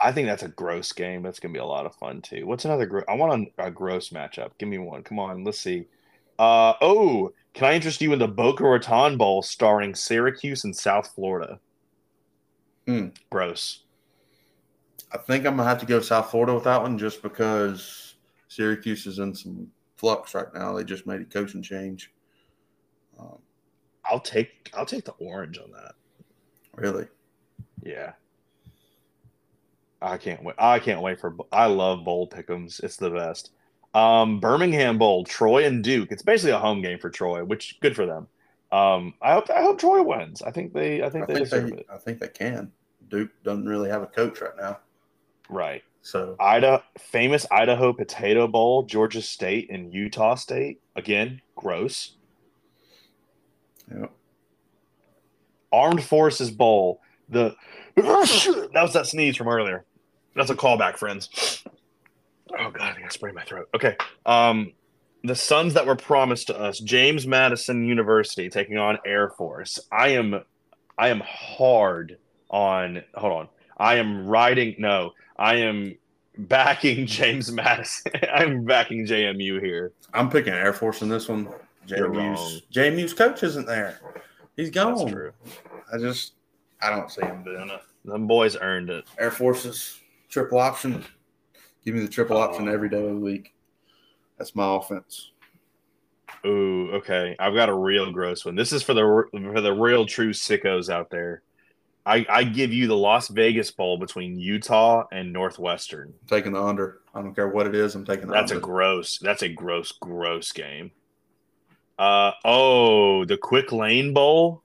I think that's a gross game. That's gonna be a lot of fun too. What's another? Gro- I want a, a gross matchup. Give me one. Come on, let's see. Uh oh, can I interest you in the Boca Raton Bowl starring Syracuse and South Florida? Hmm. Gross. I think I'm gonna have to go South Florida with that one just because Syracuse is in some flux right now. They just made a coaching change. Um, I'll take I'll take the orange on that. really, Yeah. I can't wait. I can't wait for. I love bowl pickums. It's the best. Um, Birmingham Bowl, Troy and Duke. It's basically a home game for Troy, which good for them. Um, I hope I hope Troy wins. I think they I think I they think deserve they, it. I think they can. Duke doesn't really have a coach right now, Right. so Ida famous Idaho Potato Bowl, Georgia State and Utah State. Again, gross. yeah. Armed Forces Bowl. The that was that sneeze from earlier. That's a callback, friends. Oh god, I think I sprayed my throat. Okay. Um the sons that were promised to us, James Madison University taking on Air Force. I am I am hard on hold on. I am riding no, I am backing James Madison. I'm backing JMU here. I'm picking Air Force in this one. JMU's JMU's coach isn't there. He's gone. That's true. I just I don't see him doing it. Them boys earned it. Air Force's triple option. Give me the triple option every day of the week. That's my offense. Ooh, okay. I've got a real gross one. This is for the for the real true sickos out there. I, I give you the Las Vegas Bowl between Utah and Northwestern. I'm taking the under. I don't care what it is. I'm taking the That's a gross. That's a gross, gross game. Uh oh, the Quick Lane Bowl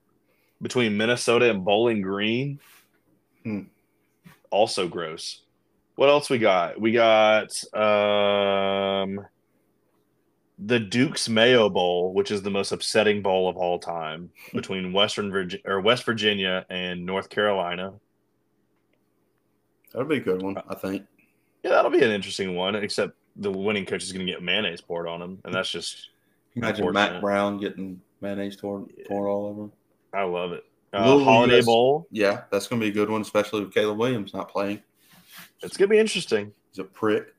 between Minnesota and Bowling Green. Hmm. Also gross. What else we got? We got um the Duke's Mayo Bowl, which is the most upsetting bowl of all time, between Western Virginia or West Virginia and North Carolina. That'll be a good one, I think. Yeah, that'll be an interesting one. Except the winning coach is going to get mayonnaise poured on him, and that's just Imagine Unfortunate. Mack Brown getting mayonnaise torn, Yeah. torn all over him. I love it. Uh, Holiday US Bowl. Yeah, that's going to be a good one, especially with Caleb Williams not playing. It's going to be interesting. He's a prick.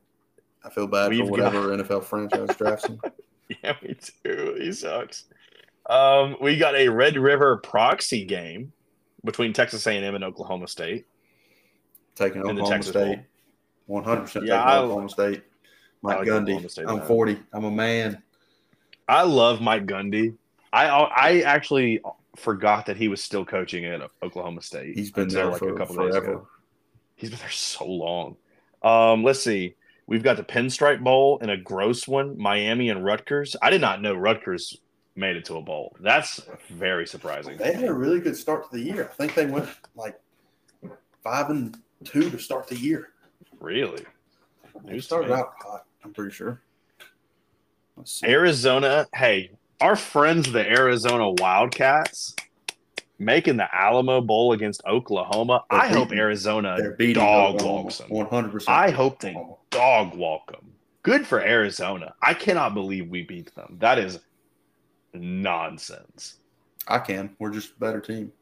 I feel bad We've for got- whatever NFL franchise drafts him. Yeah, me too. He sucks. Um, we got a Red River proxy game between Texas A&M and Oklahoma State. Taking Oklahoma Texas State. 100% taking Yeah, I- Oklahoma State. Mike like Gundy. State, I'm. 40. I'm a man. I love Mike Gundy. I I actually forgot that he was still coaching at Oklahoma State. He's been there for days forever. ago. He's been there so long. Um, let's see. We've got the Pinstripe Bowl and a gross one, Miami and Rutgers. I did not know Rutgers made it to a bowl. That's very surprising. They had a really good start to the year. I think they went like five and two to start the year. Really? They started me. out hot, I'm pretty sure. Arizona. Hey, our friends, the Arizona Wildcats, making the Alamo Bowl against Oklahoma. They're I hope Arizona dog Oklahoma, walks them. 100%. I hope they dog walk them. Good for Arizona. I cannot believe we beat them. That is nonsense. I can. We're just a better team.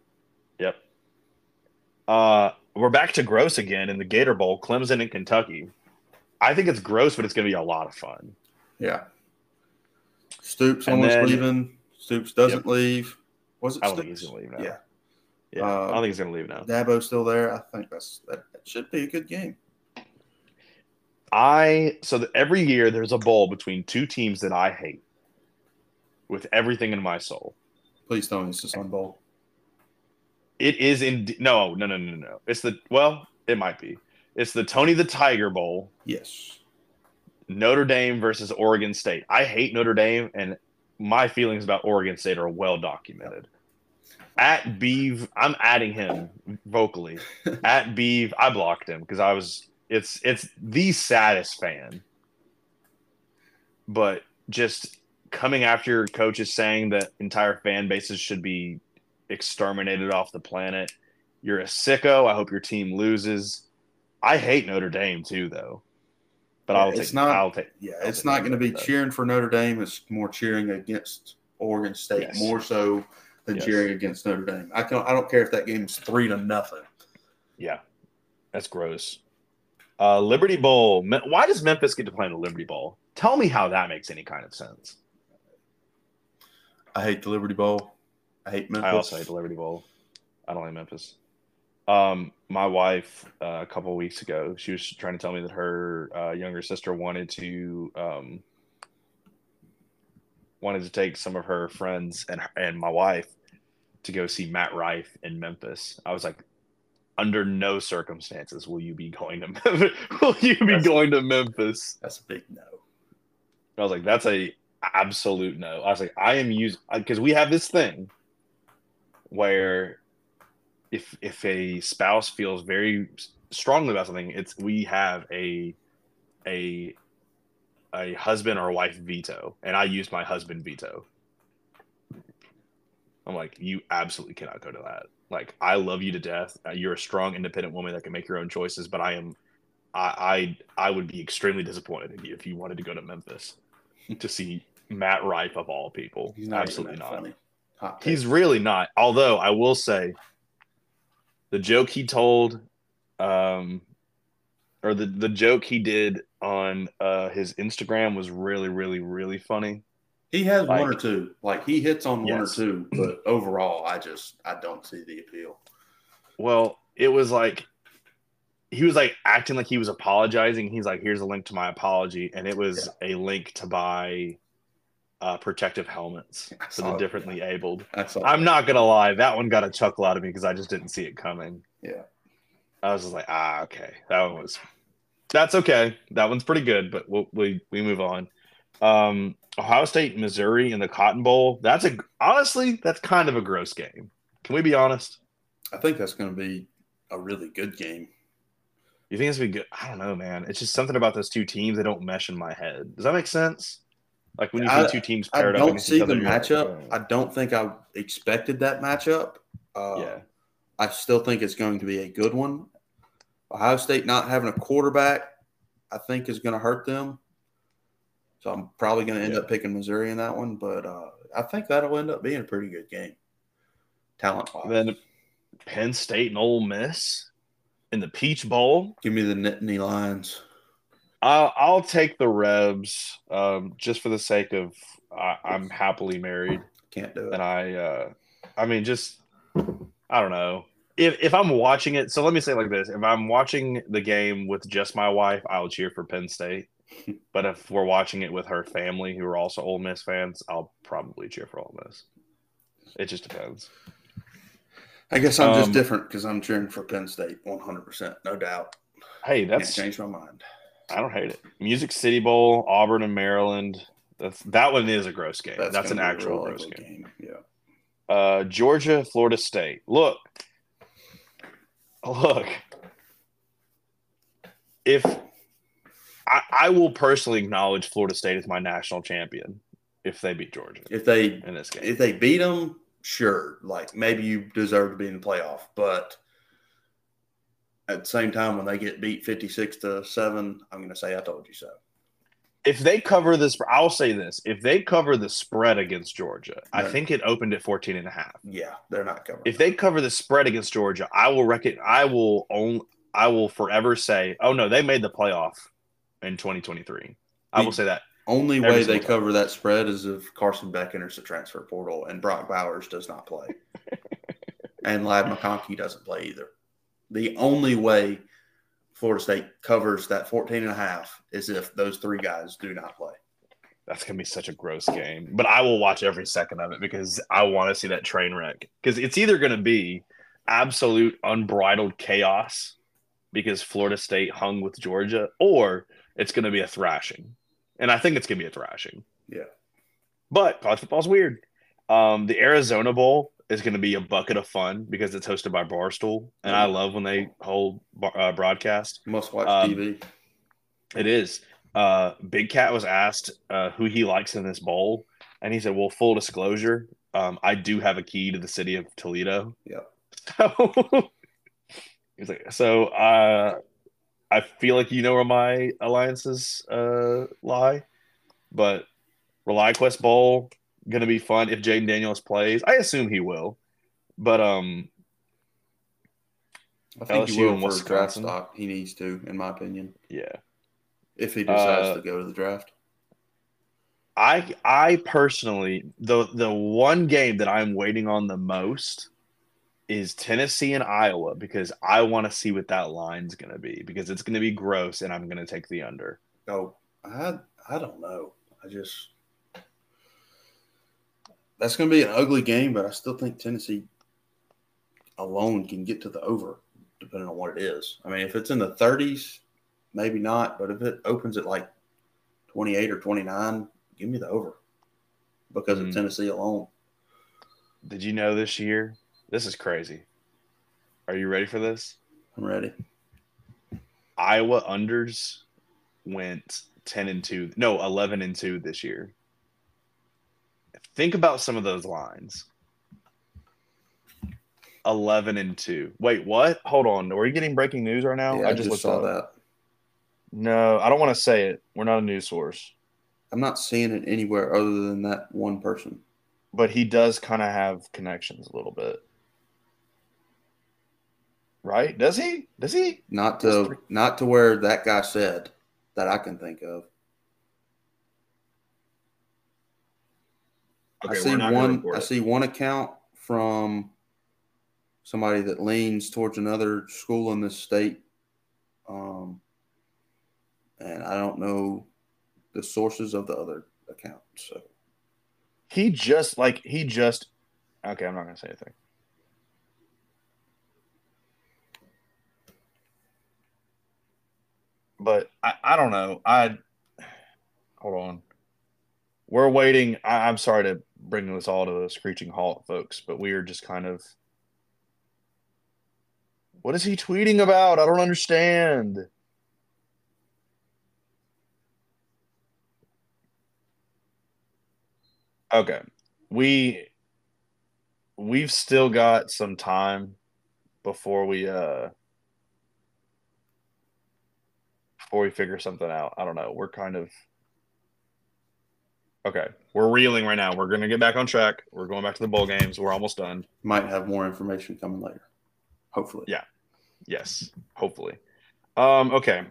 Yep. Uh, we're back to gross again in the Gator Bowl, Clemson and Kentucky. I think it's gross, but it's going to be a lot of fun. Yeah. Stoops And almost then- leaving. Stoops doesn't leave. Was it I don't think he's gonna leave now. Yeah. Yeah, I Uh, don't think he's gonna leave now. Dabo's still there. I think that's that, that should be a good game. I so that every year there's a bowl between two teams that I hate with everything in my soul. Please tell me it's the Sun Bowl. It is in no, no, no, no, no. It's the well, it might be. It's the Tony the Tiger Bowl, Yes. Notre Dame versus Oregon State. I hate Notre Dame, and my feelings about Oregon State are well documented. At Beeve, I'm adding him vocally. At Beeve, I blocked him because I was. It's it's the saddest fan. But just coming after your coaches saying that entire fan bases should be exterminated off the planet. You're a sicko. I hope your team loses. I hate Notre Dame too, though. But Yeah, I'll it's not- I'll take. Yeah, I'll it's take not going to be though. cheering for Notre Dame. It's more cheering against Oregon State, Yes. more so than Yes. cheering against Notre Dame. I can I don't care if that game's three to nothing. Yeah, that's gross. Uh, Liberty Bowl. Why does Memphis get to play in the Liberty Bowl? Tell me how that makes any kind of sense. I hate the Liberty Bowl. I hate Memphis. I also hate the Liberty Bowl. I don't like Memphis. Um, my wife, uh, a couple of weeks ago, she was trying to tell me that her uh, younger sister wanted to um, wanted to take some of her friends and and my wife to go see Matt Rife in Memphis. I was like, under no circumstances will you be going to Memphis. will you be That's- going to Memphis? That's a big no. I was like, that's a absolute no. I was like, I am using because we have this thing where if if a spouse feels very strongly about something, it's we have a a a husband or wife veto, and I used my husband veto. I'm like, you absolutely cannot go to that. Like, I love you to death. Uh, You're a strong, independent woman that can make your own choices, but I am I, I I would be extremely disappointed in you if you wanted to go to Memphis to see Matt Rife of all people. He's not Absolutely not. funny. He's really not. Although I will say, the joke he told, um, or the the joke he did on uh, his Instagram was really, really, really funny. he has one or two. Like he hits on one or two, but overall, I just I don't see the appeal. Well, it was like he was like acting like he was apologizing. He's like, "Here's a link to my apology," and it was a link to buy uh, protective helmets I for the it. differently abled. I'm not gonna lie, that one got a chuckle out of me because I just didn't see it coming. Yeah. I was just like, ah, okay, that one was. That's okay. That one's pretty good, but we'll, we we move on. Um, Ohio State, Missouri in the Cotton Bowl. That's a honestly, that's kind of a gross game. Can we be honest? I think that's going to be a really good game. You think it's gonna be good? I don't know, man. It's just something about those two teams that don't mesh in my head. Does that make sense? Like when you I- see two teams I paired up don't against see the other, like, matchup. "Oh." I don't think I expected that matchup. Uh, yeah, I still think it's going to be a good one. Ohio State not having a quarterback, I think, is going to hurt them. So I'm probably going to end Yeah. up picking Missouri in that one, but uh, I think that'll end up being a pretty good game, talent wise. then Penn State and Ole Miss in the Peach Bowl. Give me the Nittany Lions. I'll, I'll take the Rebs um, just for the sake of I, I'm happily married, Can't do it. and I, uh, I mean, just I don't know if if I'm watching it. So let me say it like this: if I'm watching the game with just my wife, I'll cheer for Penn State. But if we're watching it with her family, who are also Ole Miss fans, I'll probably cheer for Ole Miss. It just depends. I guess I'm just Um, different because I'm cheering for Penn State 100%. No doubt. Hey, Can't that's change my mind. I don't hate it. Music City Bowl, Auburn and Maryland. That's that one is a gross game. That's, an gonna be a actual gross ugly game. Yeah. Uh, Georgia, Florida State. Look, look. If I, I will personally acknowledge Florida State as my national champion if they beat Georgia If they in this game. if they beat them, sure, like maybe you deserve to be in the playoff. But at the same time, when they get beat fifty six to seven, I'm going to say I told you so. If they cover this, I'll say this: if they cover the spread against Georgia, I think it opened at 14 and a half. Yeah, they're not covering. if they cover the spread against Georgia, I will reckon I will own I will forever say, oh no, they made the playoff in 2023. I will say that. Only way they time. cover that spread is if Carson Beck enters the transfer portal and Brock Bowers does not play. and Ladd McConkey doesn't play either. The only way Florida State covers that 14 and a half is if those three guys do not play. That's gonna be such a gross game. But I will watch every second of it because I want to see that train wreck. Because it's either gonna be absolute unbridled chaos because Florida State hung with Georgia, or it's gonna be a thrashing. And I think it's gonna be a thrashing. Yeah. But college football's weird. Um, the Arizona Bowl is going to be a bucket of fun because it's hosted by Barstool, and I love when they hold bar- uh, broadcast. Must watch Um, TV. It is. Uh, Big Cat was asked uh, who he likes in this bowl, and he said, "Well, full disclosure, um, I do have a key to the city of Toledo." Yep. So he's like, "So uh, I feel like you know where my alliances uh, lie, but ReliQuest Bowl gonna be fun if Jayden Daniels plays. I assume he will, but um, I think LSU he will for draft stock. He needs to, in my opinion, yeah." if he decides Uh, to go to the draft. I I personally the the one game that I'm waiting on the most is Tennessee and Iowa because I want to see what that line's going to be because it's going to be gross and I'm going to take the under. Oh, I I don't know. I just that's going to be an ugly game, but I still think Tennessee alone can get to the over, depending on what it is. I mean, if it's in the 30s, maybe not, but if it opens at like 28 or 29, give me the over because Mhm. of Tennessee alone. Did you know this year? This is crazy. Are you ready for this? I'm ready. Iowa unders went 10 and 2. No, 11 and 2 this year. Think about some of those lines. 11 and 2. Wait, what? Hold on. Are we getting breaking news right now? yeah, I just, looked saw that. No, I don't want to say it. We're not a news source. I'm not seeing it anywhere other than that one person. But he does kind of have connections a little bit. Right? Does he? Does he? Not to not to where that guy said that I can think of. I see one. I see one account from somebody that leans towards another school in this state, um, and I don't know the sources of the other account. So He just like he just okay, I'm not gonna say anything. But I, I don't know. I hold on. We're waiting. I, I'm sorry to bring this all to a screeching halt, folks, but we are just kind of what is he tweeting about? I don't understand. Okay. We we've still got some time before we uh before we figure something out. I don't know. We're kind of Okay. We're reeling right now. We're going to get back on track. We're going back to the bowl games. We're almost done. might have more information coming later. Hopefully, Yeah. Yes, hopefully. Um, okay.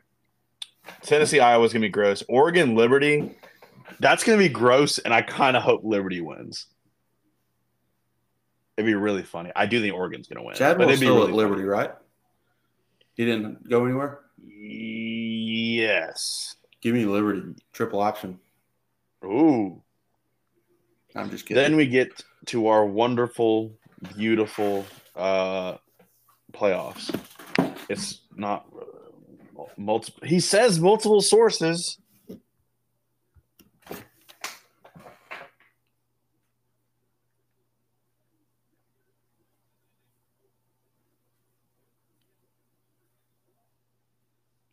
Tennessee, Iowa is gonna be gross. Oregon, Liberty, that's gonna be gross, and I kind of hope Liberty wins. It'd be really funny. I do think Oregon's gonna win. but Chadwell's still really at Liberty, right? He didn't go anywhere. Yes. Give me Liberty triple option. Ooh. I'm just kidding. Then we get to our wonderful, beautiful uh playoffs. It's not multiple. He says multiple sources.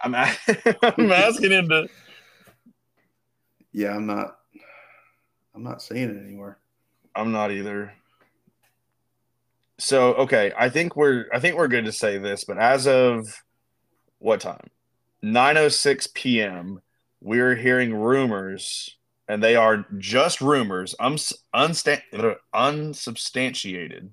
I'm, I'm asking him to. Yeah, I'm not. I'm not seeing it anywhere. I'm not either. So okay, I think we're I think we're good to say this, but as of what time? 9:06 p.m. We're hearing rumors, and they are just rumors, uns, unsta- unsubstantiated.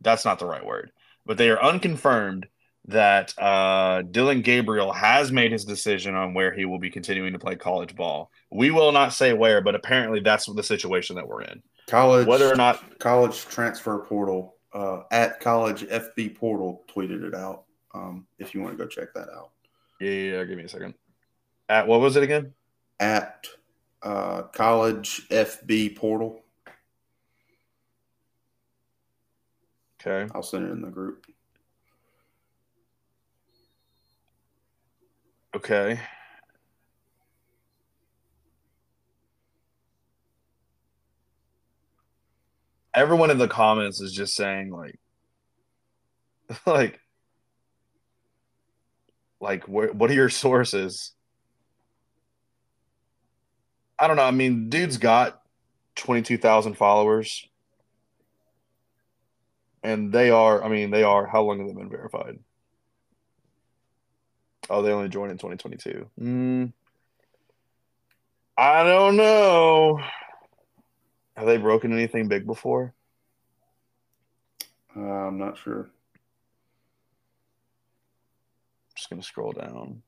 That's not the right word, but they are unconfirmed that uh, Dillon Gabriel has made his decision on where he will be continuing to play college ball. We will not say where, but apparently that's the situation that we're in. College Whether or not college transfer portal uh, at college FB portal tweeted it out. Um, if you want to go check that out Yeah, yeah, yeah, give me a second. At what was it again? at uh, college FB portal. Okay. I'll send it in the group. Okay. Everyone in the comments is just saying like like like where, what are your sources? I don't know. I mean, dude's got 22,000 followers. And they are, I mean, they are how long have they been verified? Oh, they only joined in 2022. Mm, I don't know. Have they broken anything big before? Uh, I'm not sure. just gonna scroll down.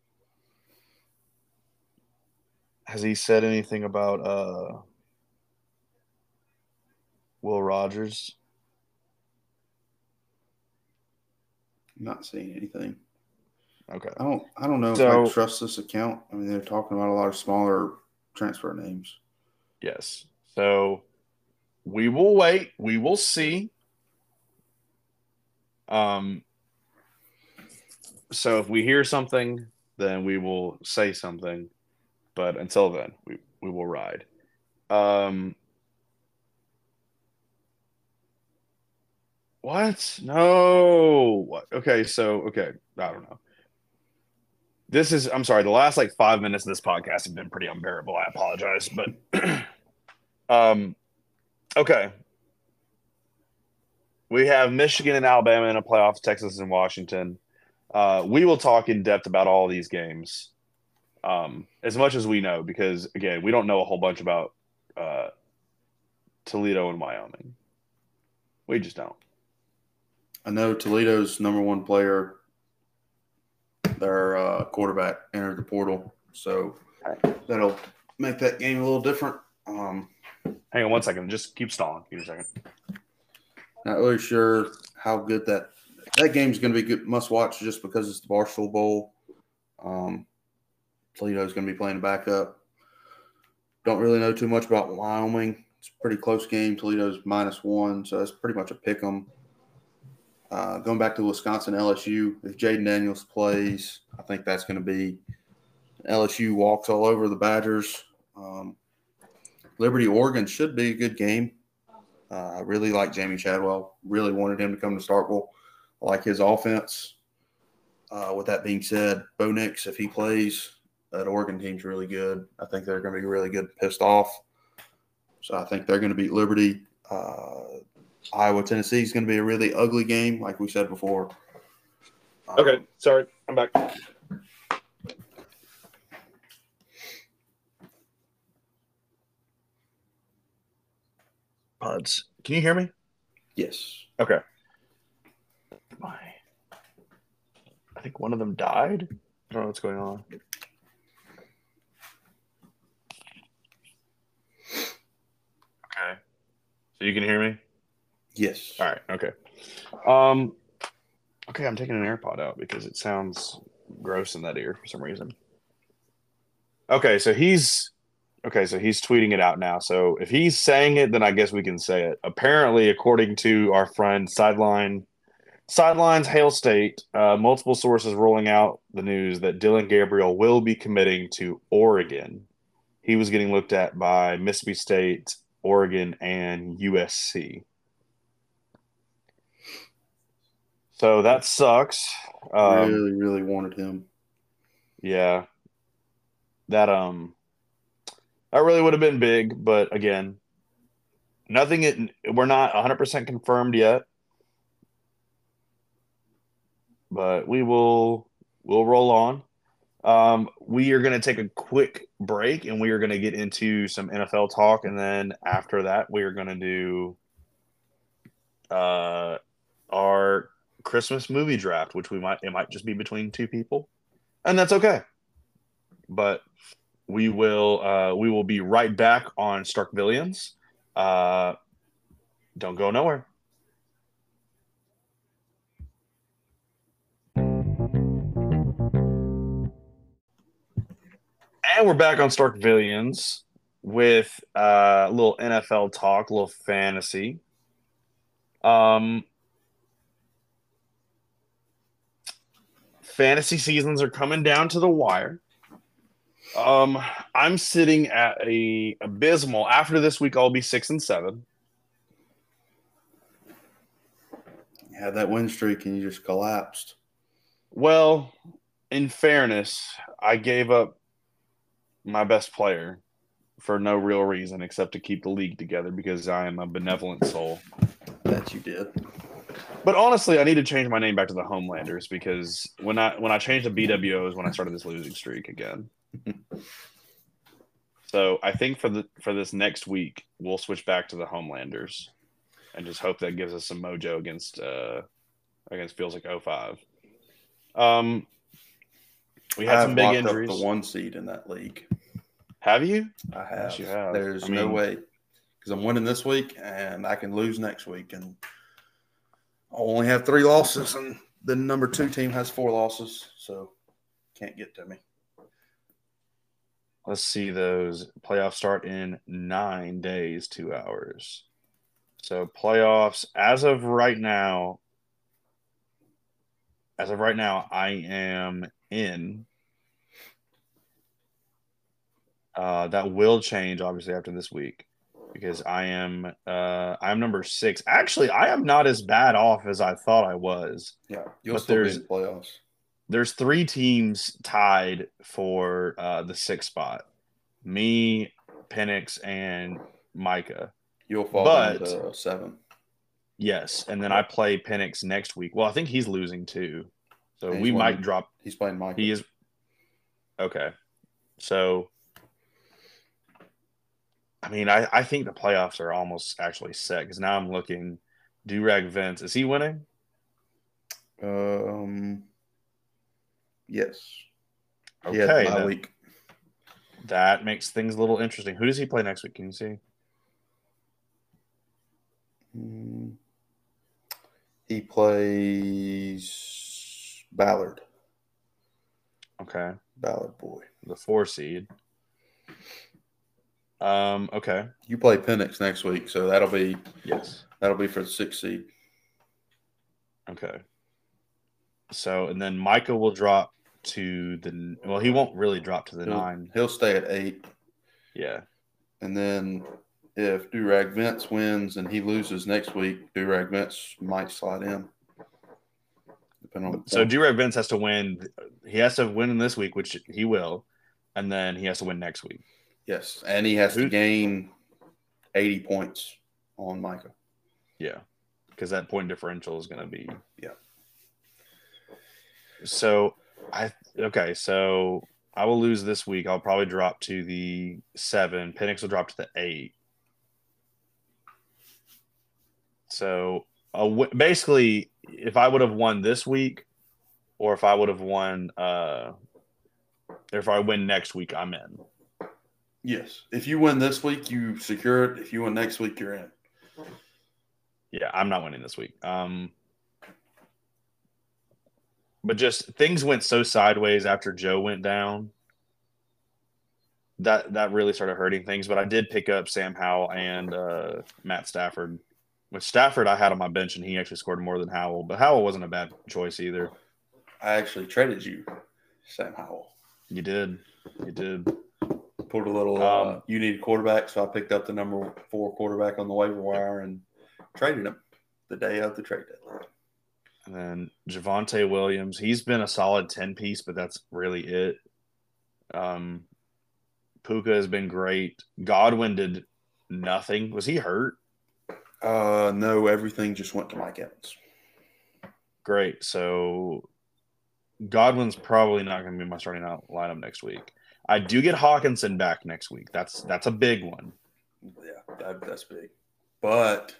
Has he said anything about uh Will Rogers? Not seeing anything. Okay. I don't. I don't know if I trust this account. I mean, they're talking about a lot of smaller transfer names. Yes. So we will wait. We will see. Um so if we hear something, then we will say something. But until then, we, we will ride. Um What? No. What? Okay, so okay, I don't know. This is I'm sorry, the last like 5 minutes of this podcast have been pretty unbearable. I apologize, but um okay. We have Michigan and Alabama in a playoff, Texas and Washington. Uh, we will talk in depth about all these games um, as much as we know, because again, we don't know a whole bunch about uh, Toledo and Wyoming. We just don't. I know Toledo's number one player, their uh, quarterback, entered the portal, so that'll make that game a little different. Um, Hang on one second. Just keep stalling. Give me a second. not really sure how good that that game's going to be good, must watch just because it's the Barstool Bowl. Um, Toledo's going to be playing backup. Don't really know too much about Wyoming. It's a pretty close game. Toledo's minus one, so it's pretty much a pick 'em. Uh, going back to Wisconsin LSU, if Jayden Daniels plays, I think that's going to be LSU walks all over the Badgers. Um, Liberty Oregon should be a good game. Uh, I really like Jamey Chadwell. Really wanted him to come to Starkville. I like his offense. Uh, with that being said, Bo Nix, if he plays, that Oregon team's really good. I think they're going to be really good pissed off. So I think they're going to beat Liberty. Uh, Iowa, Tennessee is going to be a really ugly game, like we said before. Um, Okay, sorry. I'm back. Pods. Can you hear me? Yes. Okay. My, I think one of them died. I don't know what's going on. Okay. So you can hear me? Yes. All right. Okay. Um. Okay, I'm taking an AirPod out because it sounds gross in that ear for some reason. Okay, so he's okay, so he's tweeting it out now. So if he's saying it, then I guess we can say it. Apparently, according to our friend Sideline Sidelines Hail State, uh, multiple sources rolling out the news that Dillon Gabriel will be committing to Oregon. He was getting looked at by Mississippi State, Oregon, and USC. So that sucks. Um, really, really wanted him. yeah. That um that really would have been big, but again, nothing it, we're not 100% confirmed yet. But we will we'll roll on. Um, we are going to take a quick break and we are going to get into some NFL talk and then after that we are going to do uh our Christmas movie draft, which we might it might just be between two people, and that's okay. But we will uh, we will be right back on StarkVillians. Uh, don't go nowhere. And we're back on StarkVillians with uh, a little NFL talk, a little fantasy. Um, fantasy seasons are coming down to the wire. Um, I'm sitting at a abysmal. After this week, I'll be six and seven. You had that win streak and you just collapsed. Well, in fairness, I gave up my best player for no real reason except to keep the league together because I am a benevolent soul. That you did. But honestly, I need to change my name back to the Homelanders because when I when I changed to BWO is when I started this losing streak again. so I think for the for this next week we'll switch back to the Homelanders and just hope that gives us some mojo against uh against feels like 05. Um we had I've some big injuries. Up the one seed in that league. Have you? I have. Yes, you have. There's I no way because I'm winning this week and I can lose next week, and only have three losses, and the number two team has four losses, so can't get to me. Let's see those playoffs start in nine days, two hours. So playoffs as of right now, as of right now, I am in. Uh, that will change obviously after this week because I am uh, I'm number six. Actually, I am not as bad off as I thought I was. Yeah, you'll But still be there's- in playoffs. there's three teams tied for uh, the sixth spot. Me, Penix, and Micah. You'll fall But- down to seven. Yes, and then I play Penix next week. Well, I think he's losing too, so we he's might drop. He's playing Micah. He is okay. So, I mean, I I think the playoffs are almost actually set because now I'm looking. Durag Vince is he winning? Um. Yes. Okay, had my week. that makes things a little interesting. Who does he play next week? Can you see? Mm. He plays Ballard. Okay. Ballard boy. the four seed. Um. Okay. You play Penix next week, so that'll be Yes. that'll be for the sixth seed. Okay. So and then Micah will drop to the well. He won't really drop to the He'll, nine. he'll stay at eight, Yeah. and then if Durag Vince wins and he loses next week, Durag Vince might slide in. Depending on So. Durag Vince has to win. He has to win this week, which he will, and then he has to win next week. Yes, and he has Who- to gain eighty points on Micah. Yeah, because that point differential is going to be. Yeah. So I okay. So I will lose this week. I'll probably drop to the seven. Penix will drop to the eight. So uh, w- basically, if I would have won this week, or if I would have won, uh, if I win next week, I'm in. Yes, if you win this week, you secure it. If you win next week, you're in. Yeah, I'm not winning this week. Um, but just things went so sideways after Joe went down. That that really started hurting things. But I did pick up Sam Howell and uh, Matt Stafford. With Stafford, I had on my bench, and he actually scored more than Howell. But Howell wasn't a bad choice either. I actually traded you, Sam Howell. You did, you did. Pulled a little. uh, Um, you need a quarterback, so I picked up the number four quarterback on the waiver wire and traded him the day of the trade deadline. And then Javonte Williams, he's been a solid 10 piece, but that's really it. Um, Puka has been great. Godwin did nothing. Was he hurt? Uh, no, everything just went to Mike Evans. Great. So Godwin's probably not going to be my starting out lineup next week. I do get Hockenson back next week. That's that's a big one. Yeah, that, that's big. But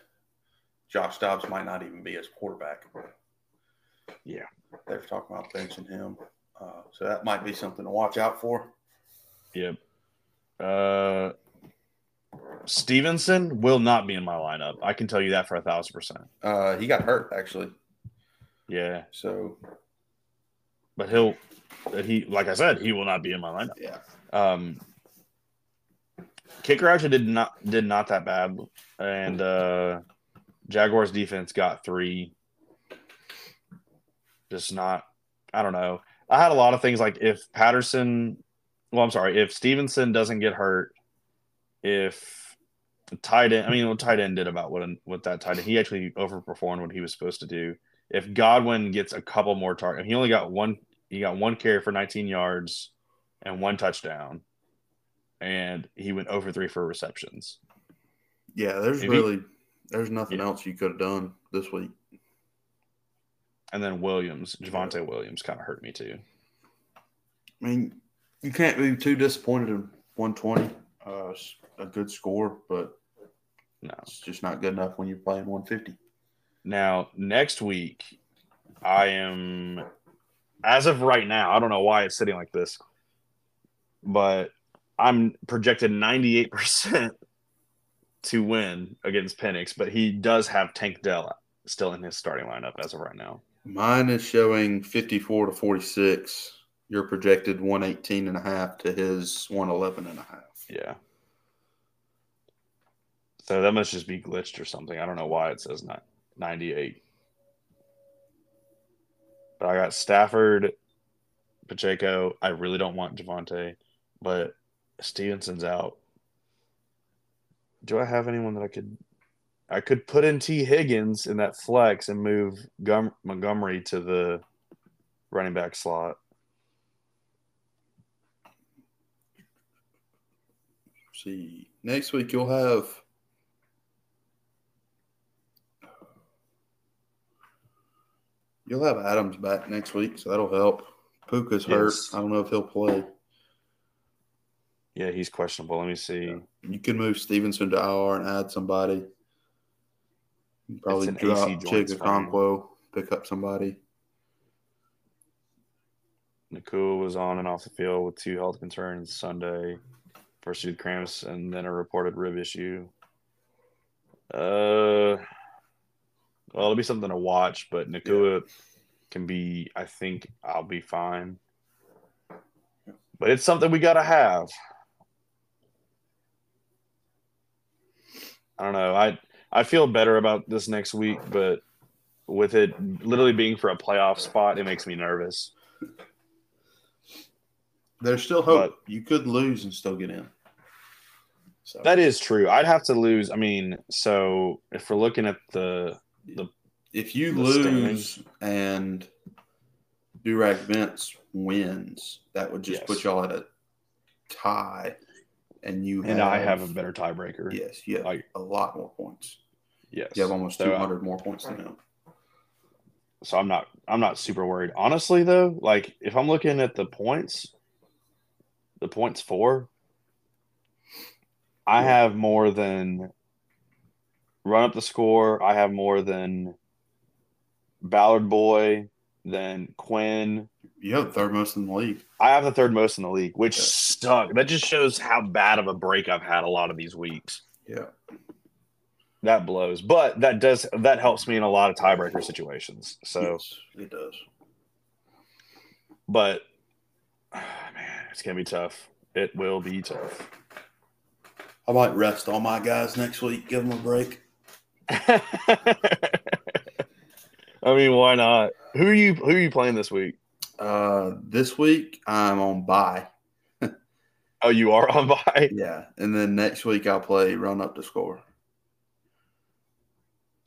Josh Dobbs might not even be his quarterback. Yeah. they're talking about benching him, uh, so that might be something to watch out for. Yep. Uh, Stevenson will not be in my lineup. I can tell you that for a thousand percent. Uh, he got hurt actually, Yeah, so but he'll. He like I said, he will not be in my lineup. yeah, Um, kicker actually did not did not that bad, and uh, Jaguars defense got three. Just not. I don't know. I had a lot of things like if Patterson, well, I'm sorry, if Stevenson doesn't get hurt, if tight end, I mean, what tight end did about what what that tight end, he actually overperformed what he was supposed to do. If Godwin gets a couple more targets, he only got one. He got one carry for 19 yards and one touchdown, and he went over three for receptions. yeah. There's Maybe- really there's nothing Yeah. else you could have done this week. And then Williams, Javonte Williams, kind of hurt me too. I mean, you can't be too disappointed in 120. Uh, a good score, but No. it's just not good enough when you're playing 150. Now next week, I am, as of right now, I don't know why it's sitting like this, but I'm projected 98 percent to win against Penix, but he does have Tank Dell still in his starting lineup as of right now. Mine is showing 54 to 46. You're projected 118 and a half to his 111 and a half. Yeah. So that must just be glitched or something. I don't know why it says not 98. But I got Stafford, Pacheco. I really don't want Javonte, but Stevenson's out. Do I have anyone that I could I could put in Tee Higgins in that flex and move Montgomery to the running back slot? See, next week you'll have. You'll have Adams back next week, so that'll help. Puka's hurt. Yes. I don't know if he'll play. Yeah, he's questionable. Let me see. You can move Stevenson to IR and add somebody. You Probably It's an AC drop sprain. Chigakonkwo, pick up somebody. Nacua was on and off the field with two health concerns Sunday, first tooth cramps, and then a reported rib issue. Uh, well, it'll be something to watch, but Nacua can be. I think I'll be fine, but it's something we gotta have. I don't know. I I feel better about this next week, but with it literally being for a playoff spot, it makes me nervous. There's still hope. you could lose and still get in. So That is true. I'd have to lose. I mean, so if we're looking at the if you the lose standings. and Durag Vince wins, that would just Yes. put y'all at a tie, and you and I have a better tiebreaker. yes, you have like- a lot more points. Yes. You have almost So, uh, two hundred more points than him. So I'm not I'm not super worried. Honestly though, like if I'm looking at the points, the points for I Yeah. have more than run up the score. I have more than Ballard Boy, than Quinn. You have the third most in the league. I have the third most in the league, which Yeah. stuck. That just shows how bad of a break I've had a lot of these weeks. Yeah, That blows. But that does that helps me in a lot of tiebreaker situations. So yes, it does. but ah, man, it's gonna be tough. It will be tough. I might rest all my guys next week. Give them a break. I mean, why not? Who are you who are you playing this week? Uh, this week I'm on bye. Oh, you are on by. Yeah, and then next week I'll play run up to score.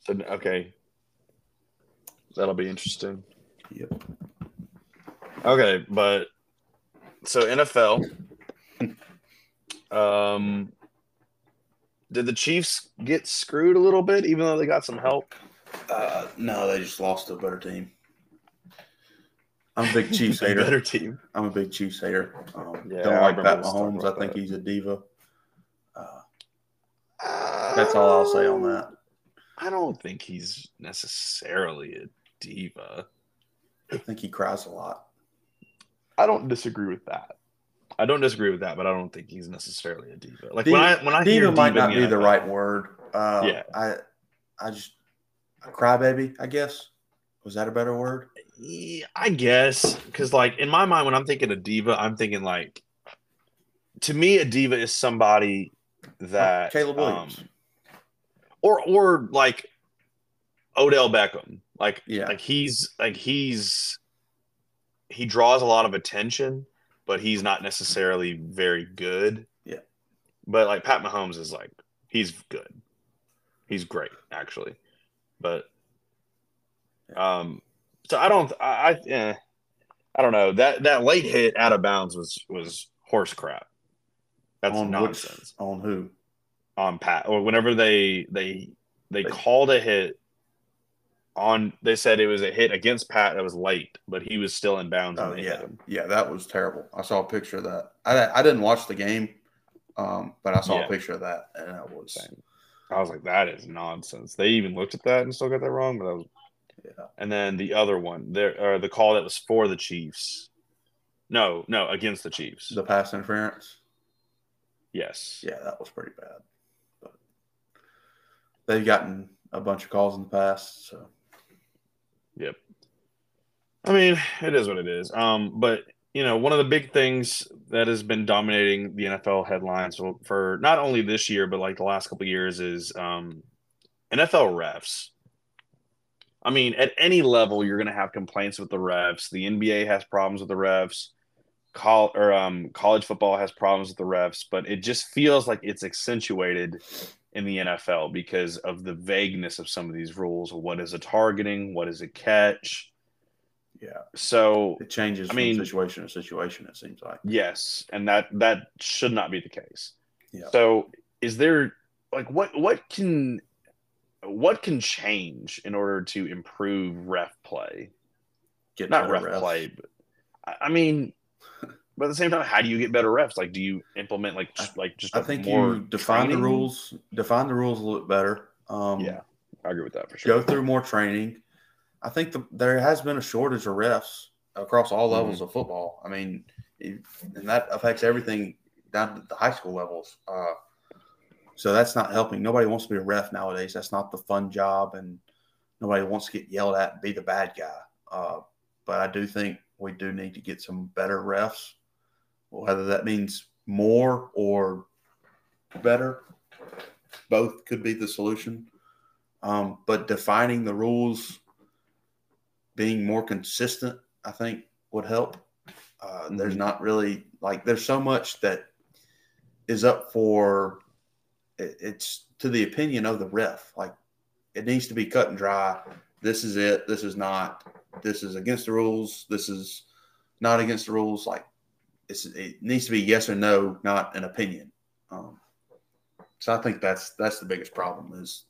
So, okay. That'll be interesting. Yep. Okay, but so NFL. Um, did the Chiefs get screwed a little bit, even though they got some help? Uh, no, they just lost to a better team. I'm a big Chiefs hater. better team. I'm a big Chiefs hater. Um, Yeah, don't I like Pat Mahomes. I think that. he's a diva. Uh, that's all I'll say on that. I don't think he's necessarily a diva. I think he cries a lot. I don't disagree with that. I don't disagree with that, but I don't think he's necessarily a diva. Like Diva- when I when I Diva hear might diva not be the right word. Uh, Yeah. I, I just a crybaby. I guess was that a better word? Yeah, I guess because like in my mind, when I'm thinking of diva, I'm thinking like to me, a diva is somebody that Caleb Williams. um, or or like Odell Beckham. Like Yeah. like he's like he's he draws a lot of attention, but he's not necessarily very good. Yeah. But like Pat Mahomes is like he's good. He's great actually. But um so I don't I I, eh, I don't know. That that late hit out of bounds was was horse crap. That's on nonsense Which, on who? on Pat or whenever they they they They- called a hit on they said it was a hit against Pat that was late, but he was still in bounds Oh yeah, yeah, that was terrible. I saw a picture of that. I I didn't watch the game, um, but I saw Yeah. a picture of that, and that was. I was like, that is nonsense. They even looked at that and still got that wrong, but that was yeah. and then the other one, there or the call that was for the Chiefs. No, no, against the Chiefs. The pass interference. yes. Yeah, that was pretty bad. But they've gotten a bunch of calls in the past, so Yep. I mean, it is what it is. Um, but you know, one of the big things that has been dominating the NFL headlines for- for not only this year but like the last couple years is um, NFL refs. I mean, at any level, you're going to have complaints with the refs. The NBA has problems with the refs. Col- or um, college football has problems with the refs, but it just feels like it's accentuated in the NFL because of the vagueness of some of these rules. What is a targeting? What is a catch? yeah, So it changes I mean- situation to situation. It seems like. yes, and that that should not be the case. Yeah. So is there like what what can what can change in order to improve ref play? Get Not ref refs. play, but I mean, but at the same time, how do you get better refs? Like, do you implement like just, like just I think you define the rules. Define the rules a little bit better. Um, Yeah, I agree with that for sure. go through more training. I think the, there has been a shortage of refs across all levels Mm-hmm. of football. I mean, and that affects everything down to the high school levels. Uh, so that's not helping. Nobody wants to be a ref nowadays. That's not the fun job, and nobody wants to get yelled at and be the bad guy. Uh, but I do think we do need to get some better refs, whether that means more or better. Both could be the solution. Um, but defining the rules, being more consistent, I think would help. Uh, There's Mhm. not really like there's so much that is up for it, it's to the opinion of the ref. Like it needs to be cut and dry. This is it. This is not. This is against the rules. This is not against the rules. Like it needs to be yes or no, not an opinion. Um, so I think that's that's the biggest problem is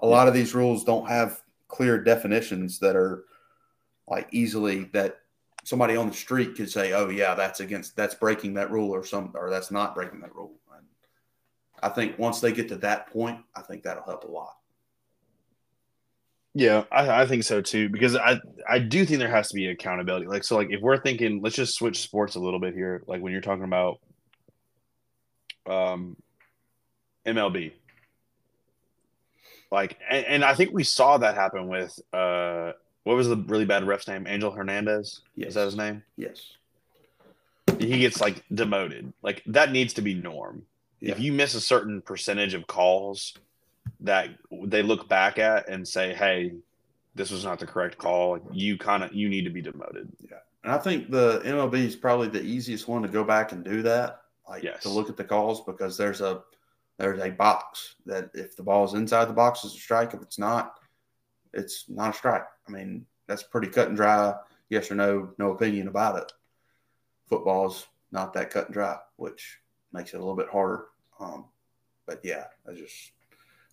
a lot of these rules don't have clear definitions that are like easily that somebody on the street could say, "Oh yeah, that's against that's breaking that rule," or some or that's not breaking that rule. And I think once they get to that point, I think that'll help a lot. Yeah, I, I think so too because I I do think there has to be accountability. Like so, like if we're thinking, let's just switch sports a little bit here. Like when you're talking about um MLB, like and, and I think we saw that happen with uh what was the really bad ref's name? Angel Hernandez. Yes. Is that his name? Yes. He gets like demoted. Like that needs to be norm. If you miss a certain percentage of calls that they look back at and say, "Hey, this was not the correct call," you kind of you need to be demoted. Yeah, and I think the MLB is probably the easiest one to go back and do that, like Yes. to look at the calls because there's a there's a box that if the ball is inside the box is a strike. If it's not, it's not a strike. I mean, that's pretty cut and dry. Yes or no, no opinion about it. Football's not that cut and dry, which makes it a little bit harder. Um, but yeah, I just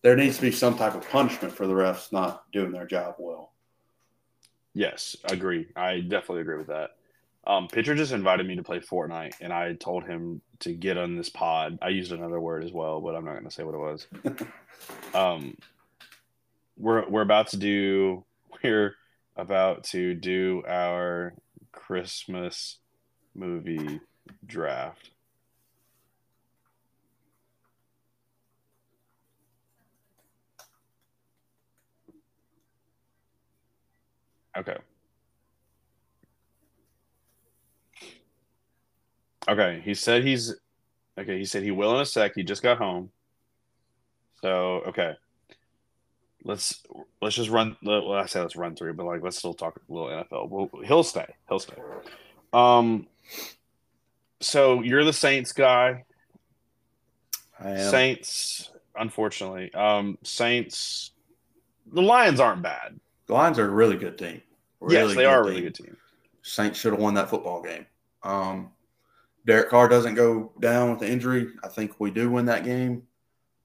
there needs to be some type of punishment for the refs not doing their job well. Yes, agree. I definitely agree with that. Um, Pitcher just invited me to play Fortnite, and I told him to get on this pod. I used another word as well, but I'm not going to say what it was. um, we're we're about to do. We're about to do our Christmas movie draft. Okay. Okay, he said he's okay. He said he will in a sec. He just got home. So okay, let's let's just run. Well, I say let's run through, but like let's still talk a little NFL. Well, he'll stay. He'll stay. Um. So you're the Saints guy. Saints, unfortunately, um, Saints. The Lions aren't bad. The Lions are a really good team. yes, they are a team. really good team. Saints should have won that football game. Um, Derek Carr doesn't go down with the injury. I think we do win that game.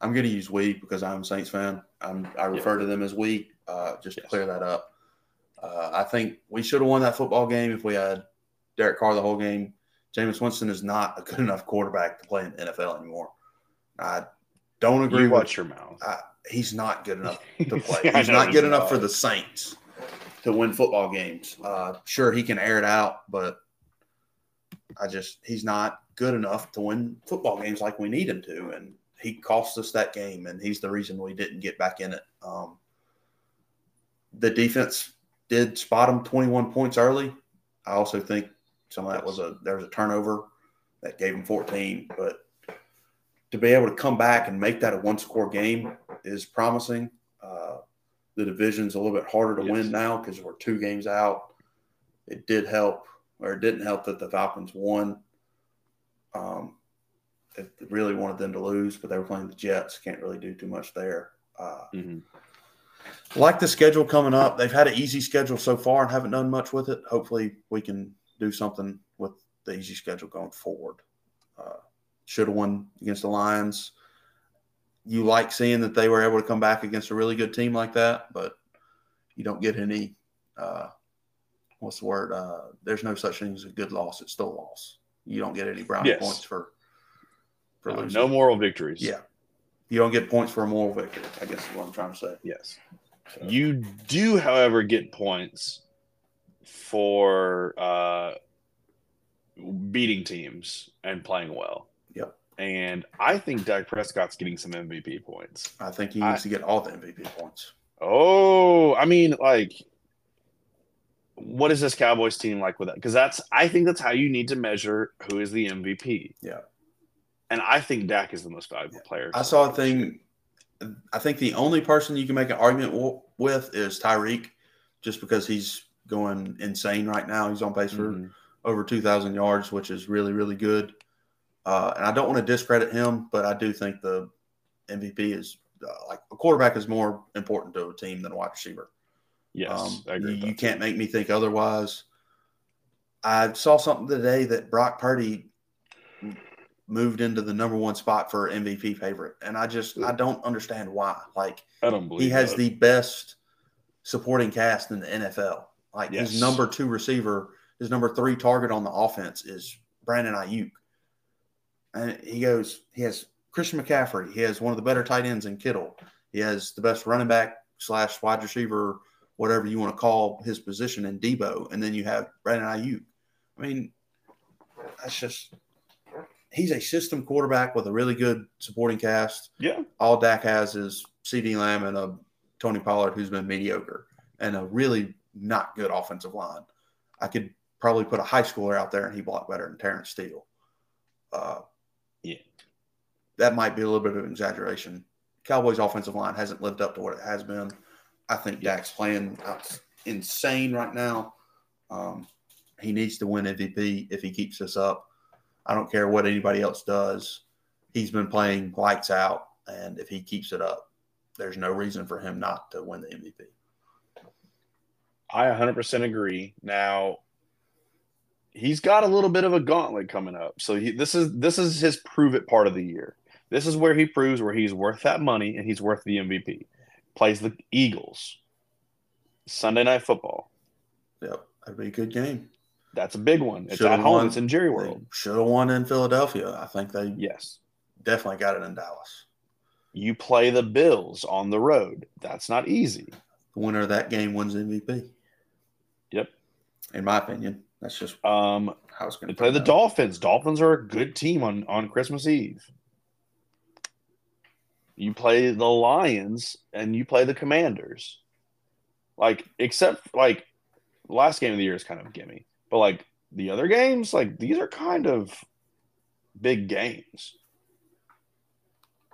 I'm going to use we because I'm a Saints fan. I'm, I refer to them as we uh, just to clear that up. Uh, I think we should have won that football game if we had Derek Carr the whole game. Jameis Winston is not a good enough quarterback to play in the NFL anymore. I don't agree You with watch your mouth. I, he's not good enough to play. I He's not good enough not. for the Saints to win football games. Uh, sure, he can air it out, but I just he's not good enough to win football games like we need him to. And he cost us that game, and he's the reason we didn't get back in it. Um, the defense did spot him 21 points early. I also think some of that was a there was a turnover that gave him 14, but to be able to come back and make that a one score game is promising. Uh, the division's a little bit harder to Yes. win now because we're two games out. It did help, or it didn't help that the Falcons won. Um, it really wanted them to lose, but they were playing the Jets. Can't really do too much there. Uh, Mhm. like the schedule coming up. They've had an easy schedule so far and haven't done much with it. Hopefully, we can do something with the easy schedule going forward. Uh, should have won against the Lions. You like seeing that they were able to come back against a really good team like that, but you don't get any. Uh, what's the word? Uh, there's no such thing as a good loss. It's still a loss. You don't get any brownie Yes. points for for No, losing. no moral victories. Yeah, you don't get points for a moral victory. I guess is what I'm trying to say. Yes. So- You do, however, get points for uh, beating teams and playing well. And I think Dak Prescott's getting some MVP points. I think he I- needs to get all the MVP points. Oh, I mean, like, what is this Cowboys team like with that? Because that's, I think that's how you need to measure who is the MVP. Yeah. And I think Dak is the most valuable player. I saw a thing. I think the only person you can make an argument w- with is Tyreek, just because he's going insane right now. He's on pace for Mhm. over 2,000 yards, which is really, really good. Uh, and I don't want to discredit him, but I do think the MVP is uh, like a quarterback is more important to a team than a wide receiver. Yes, Um, I agree. you, can't make me think otherwise. I saw something today that Brock Purdy moved into the number one spot for MVP favorite, and I just I don't understand why. Like I don't believe he has that. the best supporting cast in the NFL. Like Yes. his number two receiver, his number three target on the offense is Brandon Aiyuk, and he goes. He has Christian McCaffrey. He has one of the better tight ends in Kittle. He has the best running back slash wide receiver, whatever you want to call his position in Debo, and then you have Brandon Aiyuk. I mean, that's just he's a system quarterback with a really good supporting cast Yeah. all Dak has is CeeDee Lamb and a Tony Pollard who's been mediocre and a really not good offensive line. I could probably put a high schooler out there and he blocked better than Terence Steele. Uh. That might be a little bit of an exaggeration. Cowboys' offensive line hasn't lived up to what it has been. I think Dak's playing insane right now. Um, he needs to win MVP if he keeps this up. I don't care what anybody else does. He's been playing lights out, and if he keeps it up, there's no reason for him not to win the MVP. I 100% agree. Now, he's got a little bit of a gauntlet coming up. So he, this is this is his prove it part of the year. This is where he proves where he's worth that money and he's worth the MVP. Plays the Eagles. Sunday night football. Yep, that'd be a good game. That's a big one. It's Should've at home. won. It's in Jerry World. Should have won in Philadelphia. I think they Yes. definitely got it in Dallas. You play the Bills on the road. That's not easy. The winner of that game wins MVP. Yep. In my opinion. That's just Um, how it's going to play the Dolphins. Dolphins are a good team on on Christmas Eve. You play the Lions and you play the Commanders. Like, except like last game of the year is kind of gimme, but like the other games, like these are kind of big games.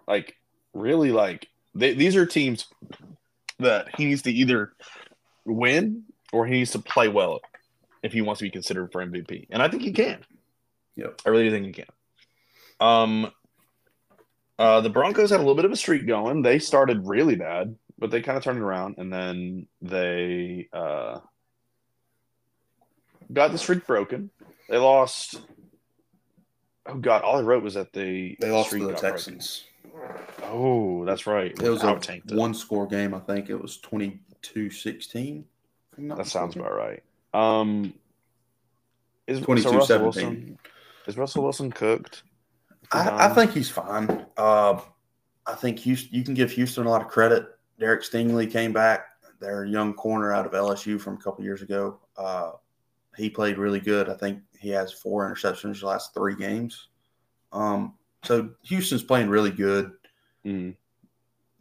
Like, really, like they, these are teams that he needs to either win or he needs to play well if he wants to be considered for MVP. And I think he can. Yep. I really think he can. Um uh the Broncos had a little bit of a streak going. They started really bad, but they kind of turned it around and then they uh got the streak broken. They lost Oh god, all I wrote was that they They lost to the got broken. Texans. Oh, that's right. It was a Out tanked it. one score game. I think it was 22 16. That sounds about right. Um, is so Russell Wilson is Russell Wilson cooked? I, I think he's fine. Uh, I think Houston, you can give Houston a lot of credit. Derek Stingley came back, their young corner out of LSU from a couple years ago. Uh, he played really good. I think he has four interceptions the last three games. Um, so Houston's playing really good. Mm.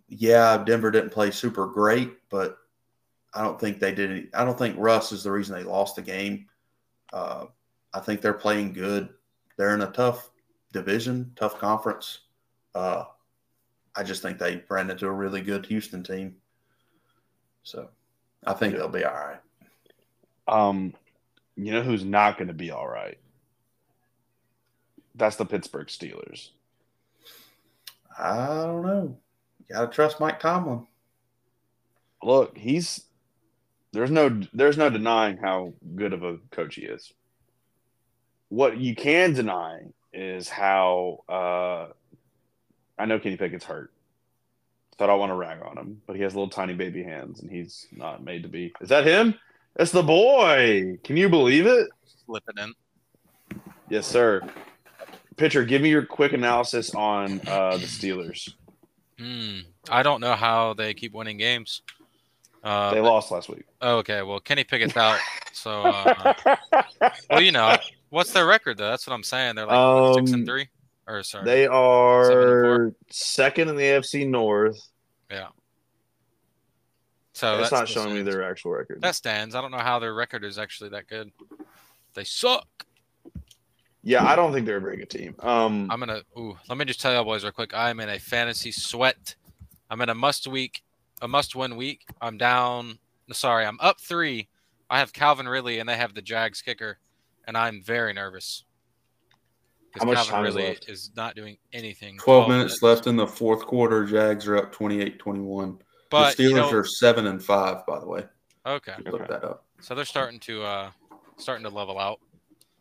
Yeah, Denver didn't play super great, but I don't think they did. Any, I don't think Russ is the reason they lost the game. Uh, I think they're playing good. They're in a tough division, tough conference. Uh, I just think they ran into a really good Houston team. So I think Yeah. they'll be all right. Um, you know who's not going to be all right? That's the Pittsburgh Steelers. I don't know. You got to trust Mike Tomlin. Look, he's there's no there's no denying how good of a coach he is. What you can deny is how uh, I know Kenny Pickett's hurt, so I don't want to rag on him, but he has little tiny baby hands, and he's not made to be. Is that him? It's the boy. Can you believe it? Slipping in. Yes, sir. Pitcher, give me your quick analysis on uh, the Steelers. Hmm. I don't know how they keep winning games. Uh, They lost last week. oh, okay, well, Kenny Pickett's out. So, uh, well, you know, what's their record though? That's what I'm saying. They're like what, six Um, and three, or sorry, They are second in the AFC North. yeah. So it's not showing me their actual record. That stands. I don't know how their record is actually that good. They suck. yeah, I don't think they're a very good team. Um, I'm gonna. Ooh, let me just tell you all boys real quick. I'm in a fantasy sweat. I'm in a must week, a must win week. I'm down. Sorry, I'm up three. I have Calvin Ridley and they have the Jags kicker, and I'm very nervous. 'Cause How much Calvin time is left? is not doing anything. 12 minutes left in the fourth quarter. Jags are up 28 21. But the you Steelers know, are 7 and 5, by the way. okay. Look Okay. that up. So they're starting to uh starting to level out.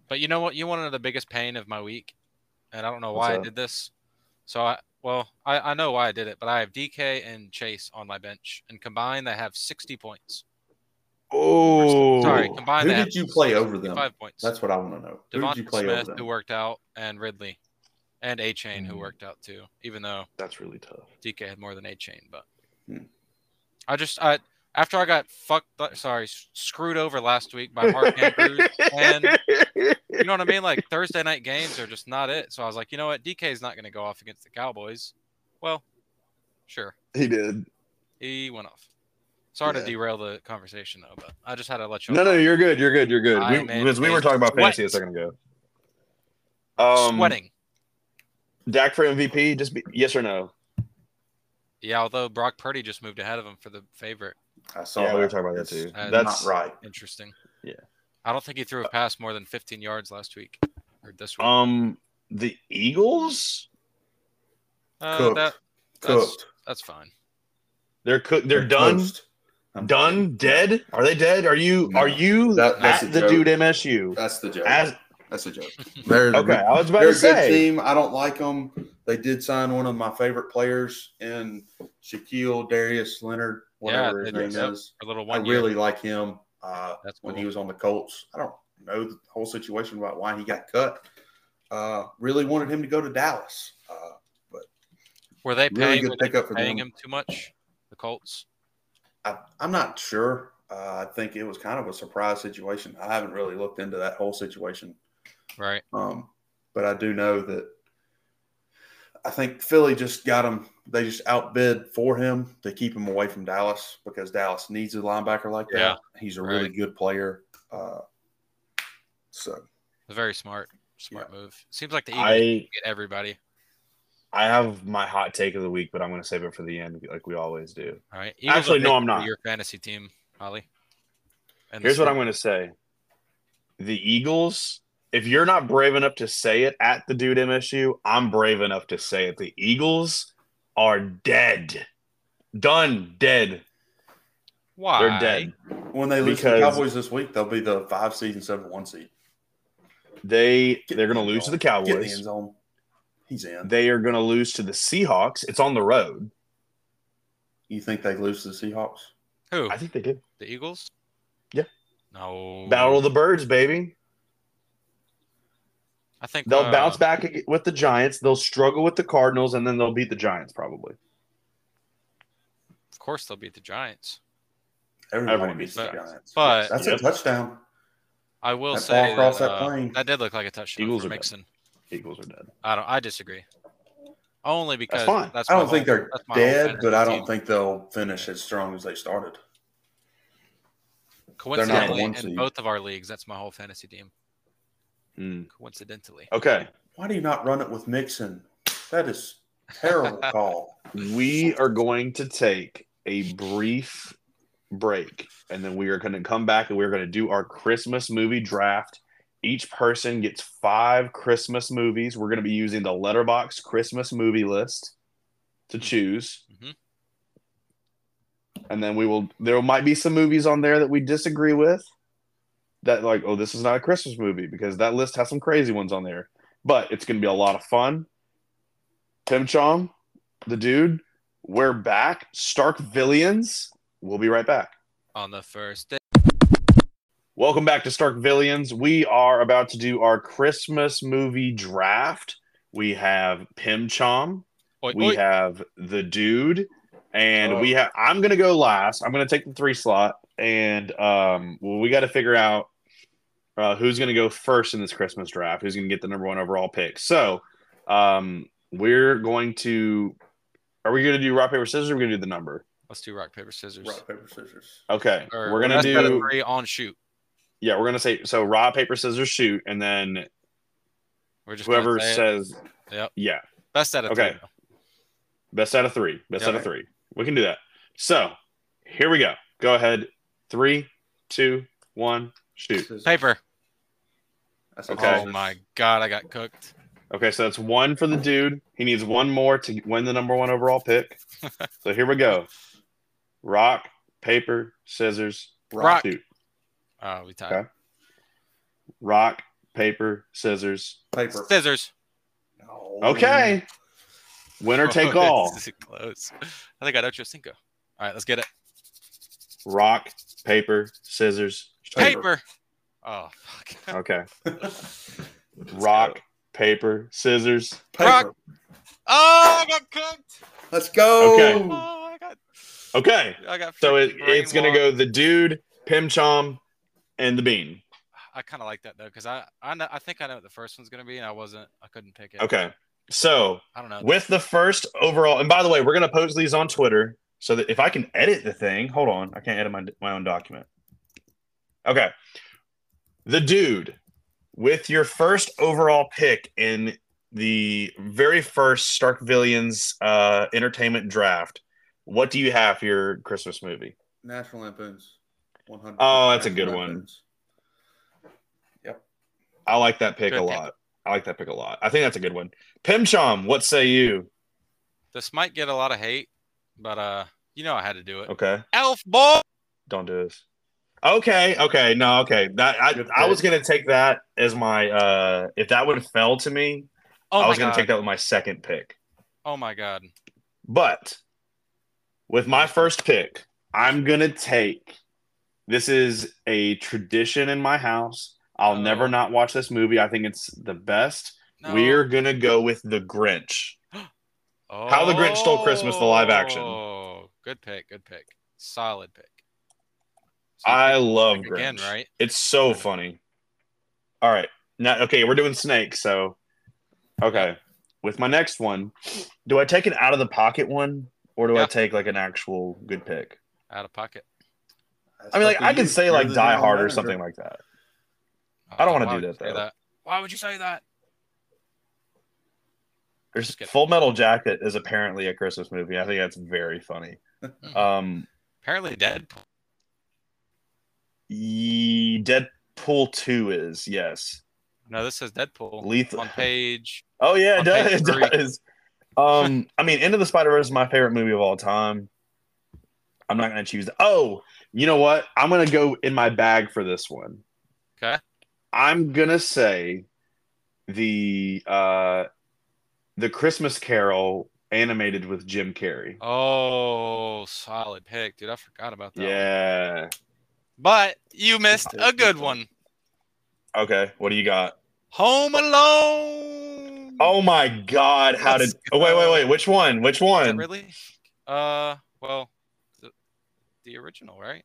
But you know what? You want to know the biggest pain of my week, and I don't know What's why I did this. So I well, I, I know why I did it, but I have DK and Chase on my bench, and combined they have sixty points. Oh, Sorry, combined Who they did you play over them? Five points. That's what I want to know. Who did you play Smith, over them? who worked out, and Ridley, and Achane, who Hmm. worked out too. Even though That's really tough. DK had more than Achane, but Hmm. I just I after I got fucked, sorry, screwed over last week by Mark Andrews, and you know what I mean? Like Thursday night games are just not it. So I was like, you know what? DK is not going to go off against the Cowboys. Well, sure, he did. he went off. Sorry Yeah. to derail the conversation though, but I just had to let you. No, no, you're good. You're good. You're good. We, I'm because we were talking about fantasy a second ago. Um, sweating. Dak for MVP. Just be, yes or no. Yeah, although Brock Purdy just moved ahead of him for the favorite. I saw Yeah, that. we were talking about that too. Uh, That's not right. Interesting. Yeah. I don't think he threw a pass more than 15 yards last week or this week. um the Eagles. Uh, Cooked. that, that's, Cooked. that's fine. They're cooked. They're done. toast. I'm- Done. Dead. Are they dead? Are you? No. Are you That- that's at the joke. dude MSU? That's the joke. As That's a joke. They're okay, I was about They're to a good say. team. I don't like them. They did sign one of my favorite players in Shaquille Darius Leonard, whatever Yeah, his name is. A little I one year. really like him. Uh, That's when he was on the Colts. I don't know the whole situation about why he got cut. Uh, really wanted him to go to Dallas. Uh, Were they really paying, good were pickup for paying them. him too much? The Colts. I, I'm not sure. Uh, I think it was kind of a surprise situation. I haven't really looked into that whole situation, Right. um, but I do know that I think Philly just got him. They just outbid for him to keep him away from Dallas because Dallas needs a linebacker like that. Yeah. He's a really Right. good player. Uh, so Very smart. Smart move. Seems like the Eagles I get everybody. I have my hot take of the week, but I'm going to save it for the end, like we always do. All right. Eagles Actually, are no, I'm not. Your fantasy team, Holly. And Here's what I'm going to say: the Eagles. If you're not brave enough to say it at the dude MSU, I'm brave enough to say it. The Eagles are dead, done, dead. Why? They're dead. when they lose to the Cowboys this week, they'll be the five seed instead of one seed. They Get they're going to the lose to the end zone. Get in the end Cowboys. zone. He's in. They are going to lose to the Seahawks. It's on the road. You think they lose to the Seahawks? Who? I think they do. The Eagles? Yeah. No. Battle of the Birds, baby. I think They'll uh, bounce back with the Giants. They'll struggle with the Cardinals, and then they'll beat the Giants probably. Of course, they'll beat the Giants. Everybody Everyone beats beats the the Giants. But- that's Yep. a touchdown. I will That say ball across that, that uh, plane. that did look like a touchdown Eagles for are dead. Mixon. Eagles are dead. I don't. I disagree. Only because fine. that's I don't think they're that's my whole dead, but I don't team. think they'll finish as strong as they started. coincidentally in seed. both of our leagues, that's my whole fantasy team. Hmm. Coincidentally, Okay, Why do you not run it with Mixon? That is terrible call. we are going to take a brief break, and then we are going to come back and we're going to do our Christmas movie draft. Each person gets five Christmas movies. We're going to be using the Letterboxd Christmas movie list to choose. Mhm. And then we will, there might be some movies on there that we disagree with. That, like, oh, this is not a Christmas movie because that list has some crazy ones on there. But it's going to be a lot of fun. Pimchim, the dude, we're back. StarkVillians. We'll be right back. on the first day, Welcome back to StarkVillians. We are about to do our Christmas movie draft. We have Pimchim, Oi, we oi. have the dude, and Oh. we have. I'm gonna go last. I'm gonna take the three slot, and um, well, we got to figure out uh, who's gonna go first in this Christmas draft. Who's gonna get the number one overall pick? So, um, we're going to. Are we gonna do rock paper scissors? Or are we gonna do the number? let's do rock paper scissors. Rock, paper, scissors. Okay, Or we're gonna best out of do. three on shoot. Yeah, we're gonna say so. Rock paper scissors shoot, and then We're just whoever say it. says Yep. yeah best out of Okay. three. best out of three best Yeah. out of three we can do that so here we go go ahead three two one shoot Paper. That's Okay. Oh my god, I got cooked. okay so that's one for the dude he needs one more to win the number one overall pick so here we go rock paper scissors Rock. shoot Oh, we tied. Okay. rock paper scissors Paper. Scissors. No. okay winner take Oh, all this is close. I think I got know Cinco. All right, let's get it. rock paper scissors shoot. Paper. Oh fuck. okay rock go. paper scissors Paper. Rock. Oh, I got cooked. Let's go. Okay. Oh, I got. okay I got. So it, it's gonna go the dude, Pimchim, and the bean. I kind of like that though, because I I know I think I know what the first one's gonna be, and I wasn't. I couldn't pick it. Okay. So I don't know. with the first overall, and by the way, we're gonna post these on Twitter so that if I can edit the thing, hold on, I can't edit my my own document. Okay. The dude with your first overall pick in the very first StarkVillians uh, entertainment draft. What do you have for your Christmas movie? National Lampoons. 100. Oh, that's a National good one. Lampoons. I like that pick Good a pick. lot. I like that pick a lot. I think that's a good one. Pimchim, what say you? This might get a lot of hate, but uh, you know I had to do it. Okay, Elf ball. don't do this. Okay, okay, no, okay. That I, I was gonna take that as my uh if that would have fell to me, Oh I was gonna god. take that with my second pick. Oh my god. But with my first pick, I'm gonna take this is a tradition in my house. I'll Oh. never not watch this movie. I think it's the best. No. We're gonna go with the Grinch. Oh, How the Grinch Stole Christmas, the live action. Oh, good pick. Good pick. Solid pick. I love Grinch. again, right? It's so funny. All right. Now, okay, we're doing snakes. So, okay. With my next one, do I take an out of the pocket one or do I take like an actual good pick? Out of pocket. That's I mean, like, I could say like Die general Hard or something like that. I don't wanna do would that, you say though. Why would you say that? There's Full Metal Jacket is apparently a Christmas movie. I think that's very funny. Um, Apparently dead. ye- Deadpool 2 is, yes. No, this says Deadpool Lethal. on page. Oh yeah, it does. It three. does. Um, I mean, Into the Spider Verse is my favorite movie of all time. I'm not gonna choose. Oh, you know what? I'm gonna go in my bag for this one. Okay. I'm gonna say the uh the Christmas Carol animated with Jim Carrey. Oh, solid pick, dude. I forgot about that. one. Yeah. But you missed a good one. one. Okay. What do you got? Home Alone. Oh my God! How Let's did? Oh wait, wait, wait. Which one? Which one? really? Uh, well, the original, right?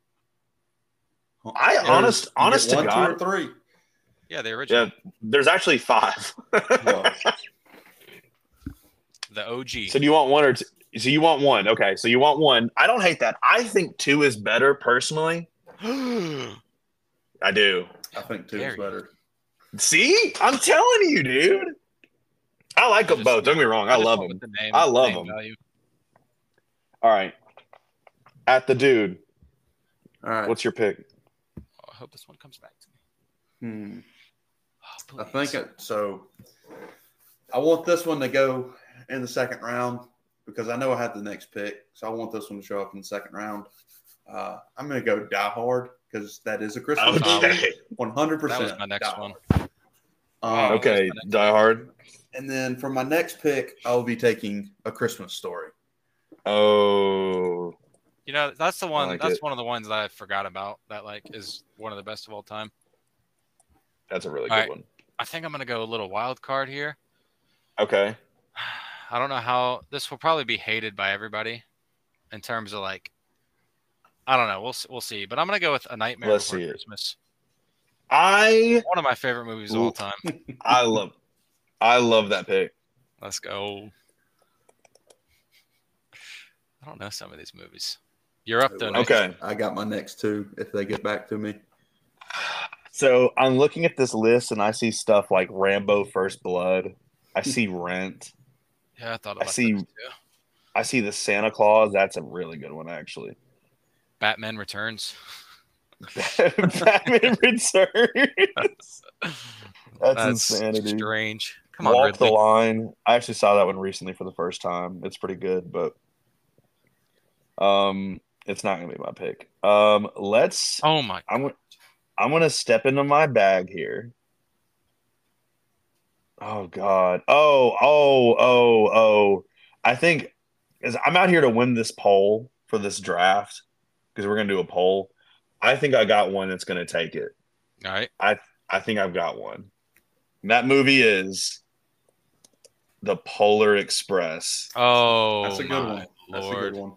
I There's- honest, you get honest to one, God. two, or three. Yeah, the original. Yeah, there's actually five. The OG. So do you want one or two? So you want one? Okay, so you want one. I don't hate that. I think two is better personally. I do. I think two Dare is you. better. See, I'm telling you, dude. I like I them just- both. Don't get me wrong. I, just love them. the name- I love name them. value. All right. At the dude, All right. what's your pick? Oh, I hope this one comes back to me. Hmm. Oh, I think it, so. I want this one to go in the second round because I know I have the next pick, so I want this one to show up in the second round. Uh, I'm going to go Die Hard because that is a Christmas movie, Okay. one hundred that percent. was my next one. Um, Okay. that's Die Hard. and then for my next pick, I'll be taking A Christmas Story. Oh. You know, that's the one. like that's it. one of the ones that I forgot about. That like is one of the best of all time. That's a really All good right. one. I think I'm gonna go a little wild card here. Okay. I don't know how this will probably be hated by everybody in terms of like I don't know. We'll we'll see. But I'm gonna go with A Nightmare Let's Before see it. I One of my favorite movies of all time. I love I love that pick. Let's go. I don't know some of these movies. You're up though. Okay. I got my next two if they get back to me. So I'm looking at this list and I see stuff like Rambo First Blood. I see Rent. Yeah, I thought I see- those too. I see the Santa Claus. That's a really good one, actually. Batman Returns. Batman Returns. That's, insanity. strange. Come on, Walk Ridley. the line. I actually saw that one recently for the first time. It's pretty good, but um, it's not gonna be my pick. Um, let's. Oh my! I'm. I'm gonna step into my bag here. Oh God. Oh oh oh oh. I think because I'm out here to win this poll for this draft because we're gonna do a poll. I think I got one that's gonna take it. All right. I I think I've got one. And that movie is The Polar Express. Oh, That's a good my one. That's a good one.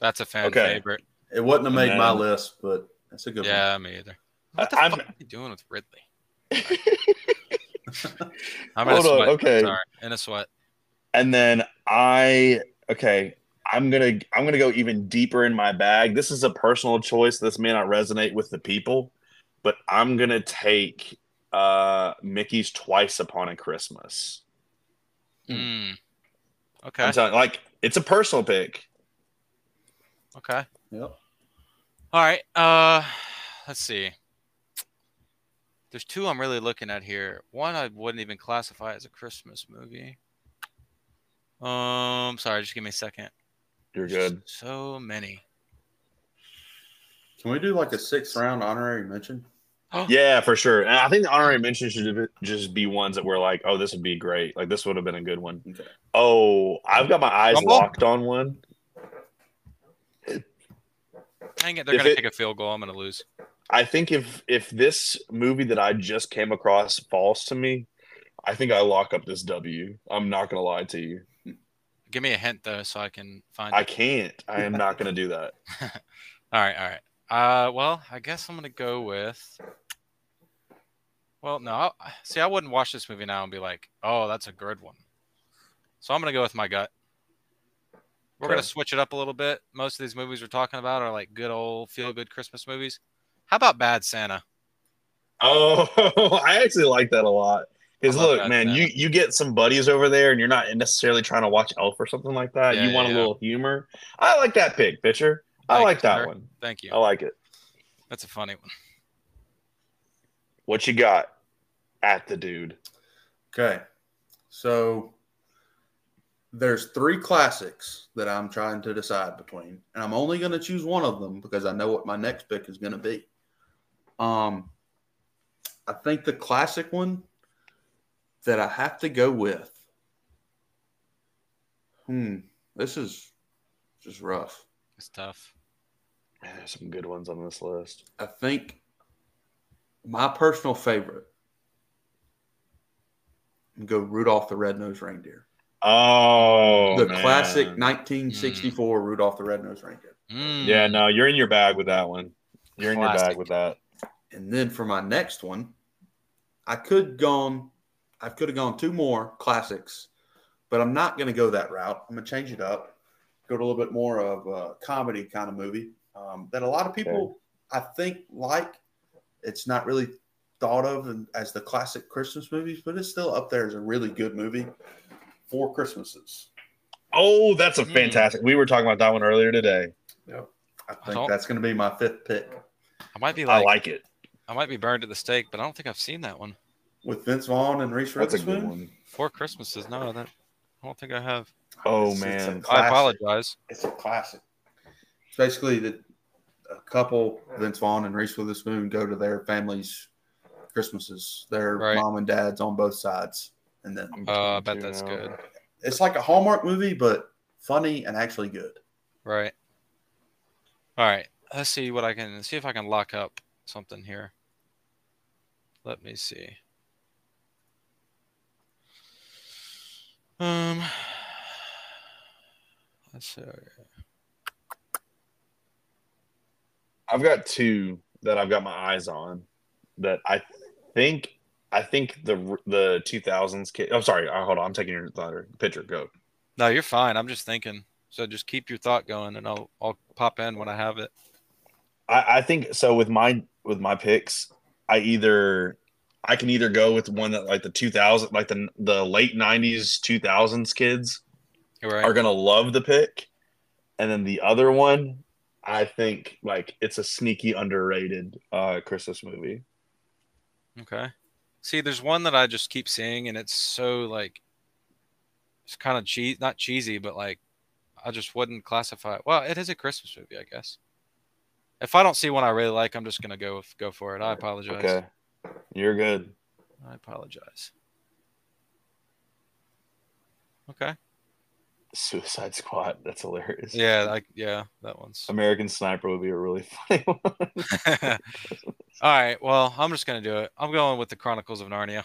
That's a fan Okay. favorite. It wouldn't have And made my list, but that's a good one. Yeah, me either. What the I'm- fuck are you doing with Ridley? I'm in a Hold on, okay. Sorry, in a sweat. And then I okay, I'm gonna I'm gonna go even deeper in my bag. This is a personal choice. This may not resonate with the people, but I'm gonna take uh Mickey's Twice Upon a Christmas. Mm. Okay. I'm telling like it's a personal pick. Okay. Yep. All right. Uh, let's see. There's two I'm really looking at here. One I wouldn't even classify as a Christmas movie. Um, sorry, just give me a second. You're There's good. So many. Can we do like a sixth round honorary mention? Yeah, for sure. And I think the honorary mentions should just be ones that were like, oh, this would be great. Like this would have been a good one. Okay. Oh, I've got my eyes Rumble? locked on one. Dang it, they're gonna it- take a field goal. I'm gonna lose. I think if if this movie that I just came across falls to me, I think I lock up this W. I'm not gonna lie to you. Give me a hint though, so I can find. I it. can't. I am not gonna do that. All right, all right. Uh, well, I guess I'm gonna go with. Well, no. I- See, I wouldn't watch this movie now and be like, "Oh, that's a good one." So I'm gonna go with my gut. We're gonna switch it up a little bit. Most of these movies we're talking about are like good old feel-good Christmas movies. How about Bad Santa? Oh, I actually like that a lot. Because look, that man, Santa. you you get some buddies over there, and you're not necessarily trying to watch Elf or something like that. Yeah, you want yeah, a little humor. I like that pick, pitcher. I like you, that sir. one. Thank you. I like it. That's a funny one. What you got at the dude? Okay. So there's three classics that I'm trying to decide between, and I'm only going to choose one of them because I know what my next pick is going to be. Um, I think the classic one that I have to go with. Hmm, this is just rough. It's tough. Man, there's some good ones on this list. I think my personal favorite. Go Rudolph the Red-Nosed Reindeer. Oh, the man. classic 1964 Rudolph the Red-Nosed Reindeer. Mm. Yeah, no, you're in your bag with that one. You're in your bag with that. And then for my next one, I could gone I could have gone two more classics, but I'm not going to go that route. I'm going to change it up. Go to a little bit more of a comedy kind of movie um, that a lot of people I think like. It's not really thought of as the classic Christmas movies, but it's still up there as a really good movie. Four Christmases. Oh, that's a Mm. fantastic. We were talking about that one earlier today. I think don't- that's going to be my fifth pick I might be like, I like, like it. I might be burned at the stake, but I don't think I've seen that one. with Vince Vaughn and Reese That's a good Witherspoon. one. Four Christmases. No, that I don't think I have. Oh, It's- it's man. I apologize. It's a classic. It's basically that a couple, Vince Vaughn and Reese Witherspoon, go to their families' Christmases, their Right. mom and dads on both sides, and then Uh, I bet that's good. it's like a Hallmark movie, but funny and actually good. Right. All right. Let's see what I can see if I can lock up something here. Let me see. Um. Let's see. I've got two that I've got my eyes on that I think I think the the 2000s kid. I'm sorry. uh, Hold on. I'm taking your thought. Pitcher, go. No, you're fine. I'm just thinking. So just keep your thought going, and I'll I'll pop in when I have it. I, I think so with my with my picks. I either I can either go with one that like the 2000 like the the late 90s 2000s kids right. are gonna love the pick, and then the other one I think like it's a sneaky underrated uh Christmas movie. Okay. See, there's one that I just keep seeing, and it's so like, it's kind of cheese, not cheesy, but like, I just wouldn't classify it. Well, it is a Christmas movie, I guess. If I don't see one I really like, I'm just gonna go with, go for it. I apologize. Okay, you're good. I apologize. Okay. Suicide Squad. That's hilarious. Yeah, like yeah, that one's. American Sniper would be a really funny one. All right. Well, I'm just gonna do it. I'm going with the Chronicles of Narnia.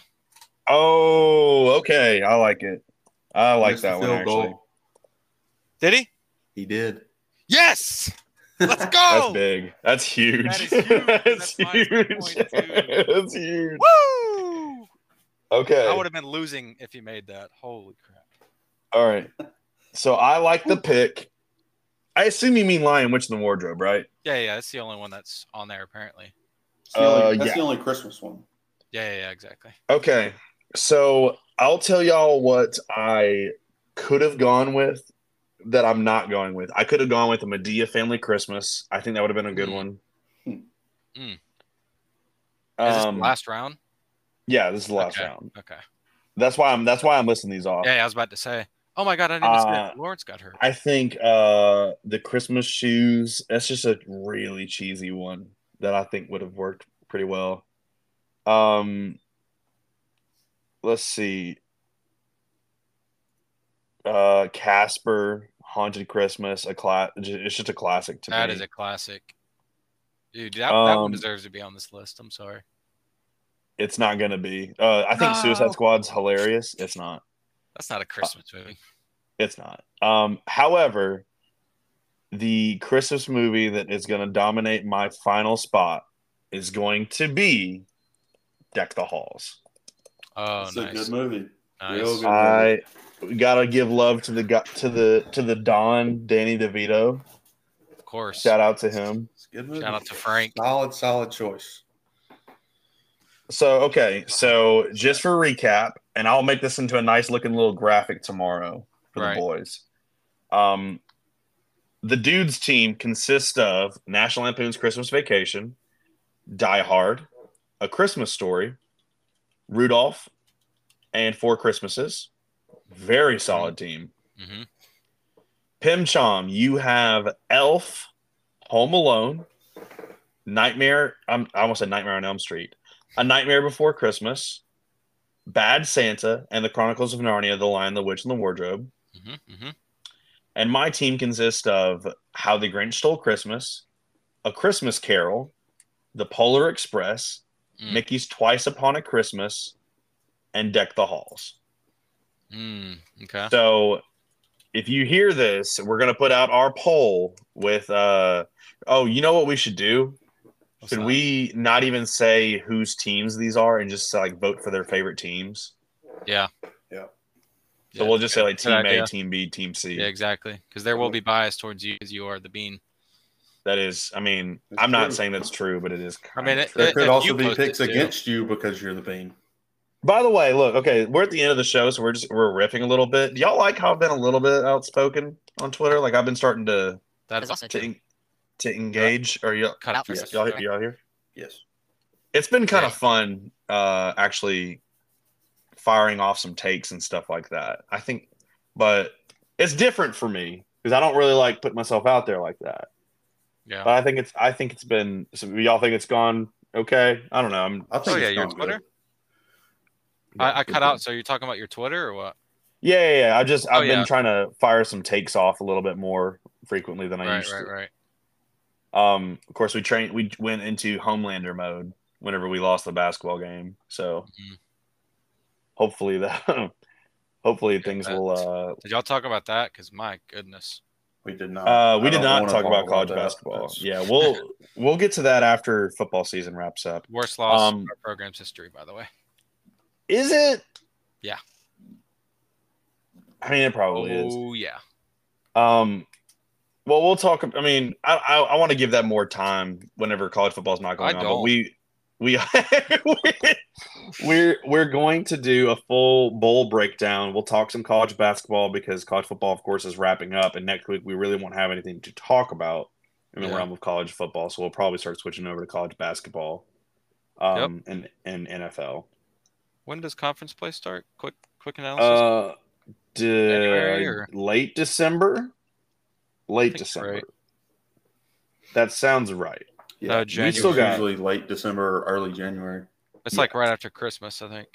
oh, okay. I like it. I like Missed the that one actually. goal. Did he? He did. Yes. Let's That's go. big. That's huge. That is huge. That's That's minus huge. That's huge. Woo! Okay. I would have been losing if he made that. Holy crap. All right. So I like the pick. I assume you mean Lion Witch in the Wardrobe, right? Yeah, yeah, that's the only one that's on there apparently. It's the only- Uh, that's yeah. the only Christmas one. Yeah, yeah, yeah, exactly. Okay. So I'll tell y'all what I could have gone with that I'm not going with. I could have gone with a Madea Family Christmas. I think that would have been a good Mm. one. Mm. Is Um, the last round? yeah, this is the last okay. round. Okay. That's why I'm that's why I'm listing these off. Yeah, yeah, I was about to say. Oh my god, I didn't Uh, it. Lawrence got hurt. I think uh the Christmas shoes, that's just a really cheesy one that I think would have worked pretty well. Um let's see. Uh Casper, Haunted Christmas, a class it's just a classic to That me. is a classic. Dude, that, that one Um, deserves to be on this list. I'm sorry. it's not gonna be. Uh I think No. Suicide Squad's hilarious. It's not. That's not a Christmas movie. It's not. Um, however, the Christmas movie that is going to dominate my final spot is going to be Deck the Halls. Oh, It's a good movie. nice. Real good. I we gotta give love to the to the to the Don Danny DeVito. Of course. Shout out to him. Good movie. Shout out to Frank. Solid, solid choice. So okay, so just for recap, and I'll make this into a nice looking little graphic tomorrow for Right. the boys. Um, the dudes team consists of National Lampoon's Christmas Vacation, Die Hard, A Christmas Story, Rudolph, and Four Christmases. Very solid team. hmm Pimchim, you have Elf, Home Alone, Nightmare. I'm, I almost said Nightmare on Elm Street. A Nightmare Before Christmas, Bad Santa, and The Chronicles of Narnia: The Lion, the Witch, and the Wardrobe. hmm hmm And my team consists of How the Grinch Stole Christmas, A Christmas Carol, The Polar Express, Mm. Mickey's Twice Upon a Christmas, and Deck the Halls. Mm, okay. So if you hear this, we're gonna put out our poll with uh oh, you know what we should do? What's Should that? we not even say whose teams these are and just like vote for their favorite teams? Yeah. Yeah. So Yeah, we'll just say like good team A, team B, team C. Yeah, exactly. Because there will be bias towards you as you are the bean. That is, I mean, It's I'm not saying that's true, but it is. I mean, kinda it- true. There could you also be picks against you because you're the bean. By the way, look, okay, we're at the end of the show, so we're just we're riffing a little bit. Do y'all like how I've been a little bit outspoken on Twitter? Like I've been starting to That's also to, true. En- to engage. Or y'all, cut out for a Yes. y'all, y'all here? Yes. it's been kind Yeah. of fun uh actually firing off some takes and stuff like that i think but it's different for me because i don't really like putting myself out there like that Yeah. but i think it's i think it's been so y'all think it's gone okay i don't know i'm I think Oh, yeah, your gone Twitter? good. I, I cut out. So you're talking about your Twitter or what? yeah yeah, yeah. i just Oh, i've been yeah. trying to fire some takes off a little bit more frequently than i Right, used right, to right. Um of course we trained we went into homelander mode whenever we lost the basketball game so Mhm. hopefully that hopefully things that- will uh Did y'all talk about that? Because my goodness. We did not. Uh, we I did don't talk about college that. basketball. That's- Yeah, we'll we'll get to that after football season wraps up. Worst loss Um, in our program's history, by the way. Is it? Yeah. I mean, it probably is. Oh yeah. Um, well, we'll talk. I mean, I I, I want to give that more time whenever college football's not going I on. But don't. we we we're we're going to do a full bowl breakdown. We'll talk some college basketball because college football, of course, is wrapping up, and next week we really won't have anything to talk about in the Yeah. realm of college football. So we'll probably start switching over to college basketball, um, and and NFL. When does conference play start? Quick, quick analysis. Uh, de- late December. Late December. right. That sounds right. Yeah, Uh, we January. still got usually late December, or early January. it's like right after Christmas, I think.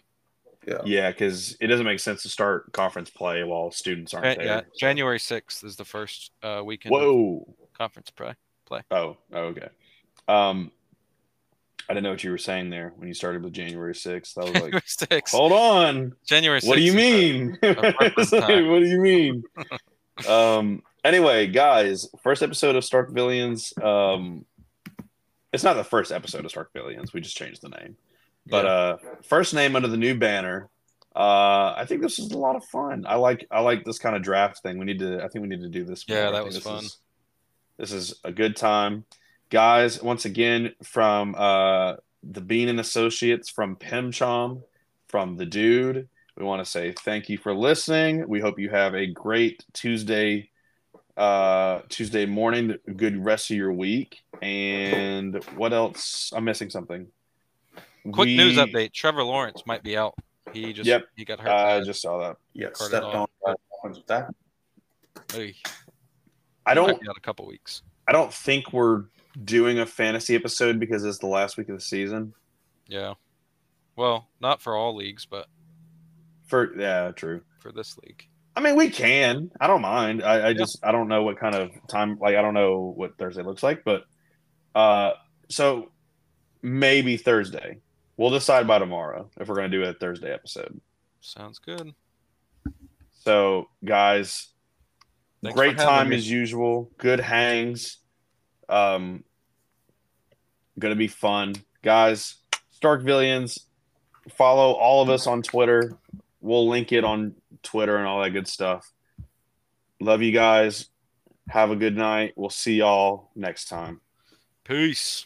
Yeah. yeah, because it doesn't make sense to start conference play while students aren't Jan- there. yeah, so- January sixth is the first uh, weekend. of Whoa. conference play. Oh, oh, okay. Um, I didn't know what you were saying there when you started with January sixth. I was like, January sixth. hold on. January. 6th What do you is the- mean? reference It's like, time. what do you mean? um. Anyway, guys, first episode of StarkVillians. Um, it's not the first episode of StarkVillians. We just changed the name. But Yeah. uh, first name under the new banner. Uh, I think this is a lot of fun. I like I like this kind of draft thing. We need to. I think we need to do this. Yeah, more. That was this fun. Is, this is a good time, guys. Once again, from uh, the Bean and Associates, from Pimchim, from the Dude, we want to say thank you for listening. We hope you have a great Tuesday, uh, Tuesday morning. Good rest of your week. And what else? I'm missing something. Quick news update: Trevor Lawrence might be out. He just Yep. he got hurt. I bad. just saw that. Yeah, Carded stepped on by the offensive tackle. I don't. might be out a couple weeks. I don't think we're doing a fantasy episode because it's the last week of the season. Yeah. Well, not for all leagues, but For yeah, true. for this league. I mean, we can. I don't mind. I, I just I don't know what kind of time. Like I don't know what Thursday looks like, but uh, so maybe Thursday. We'll decide by tomorrow if we're going to do a Thursday episode. Sounds good. So, guys, Thanks Great time me. as usual. Good hangs. Um, gonna be fun, guys. Stark Starkvillians. Follow all of us on Twitter. We'll link it on Twitter and all that good stuff. Love you guys. Have a good night. We'll see y'all next time. Peace.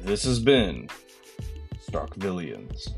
This has been Starkvillians.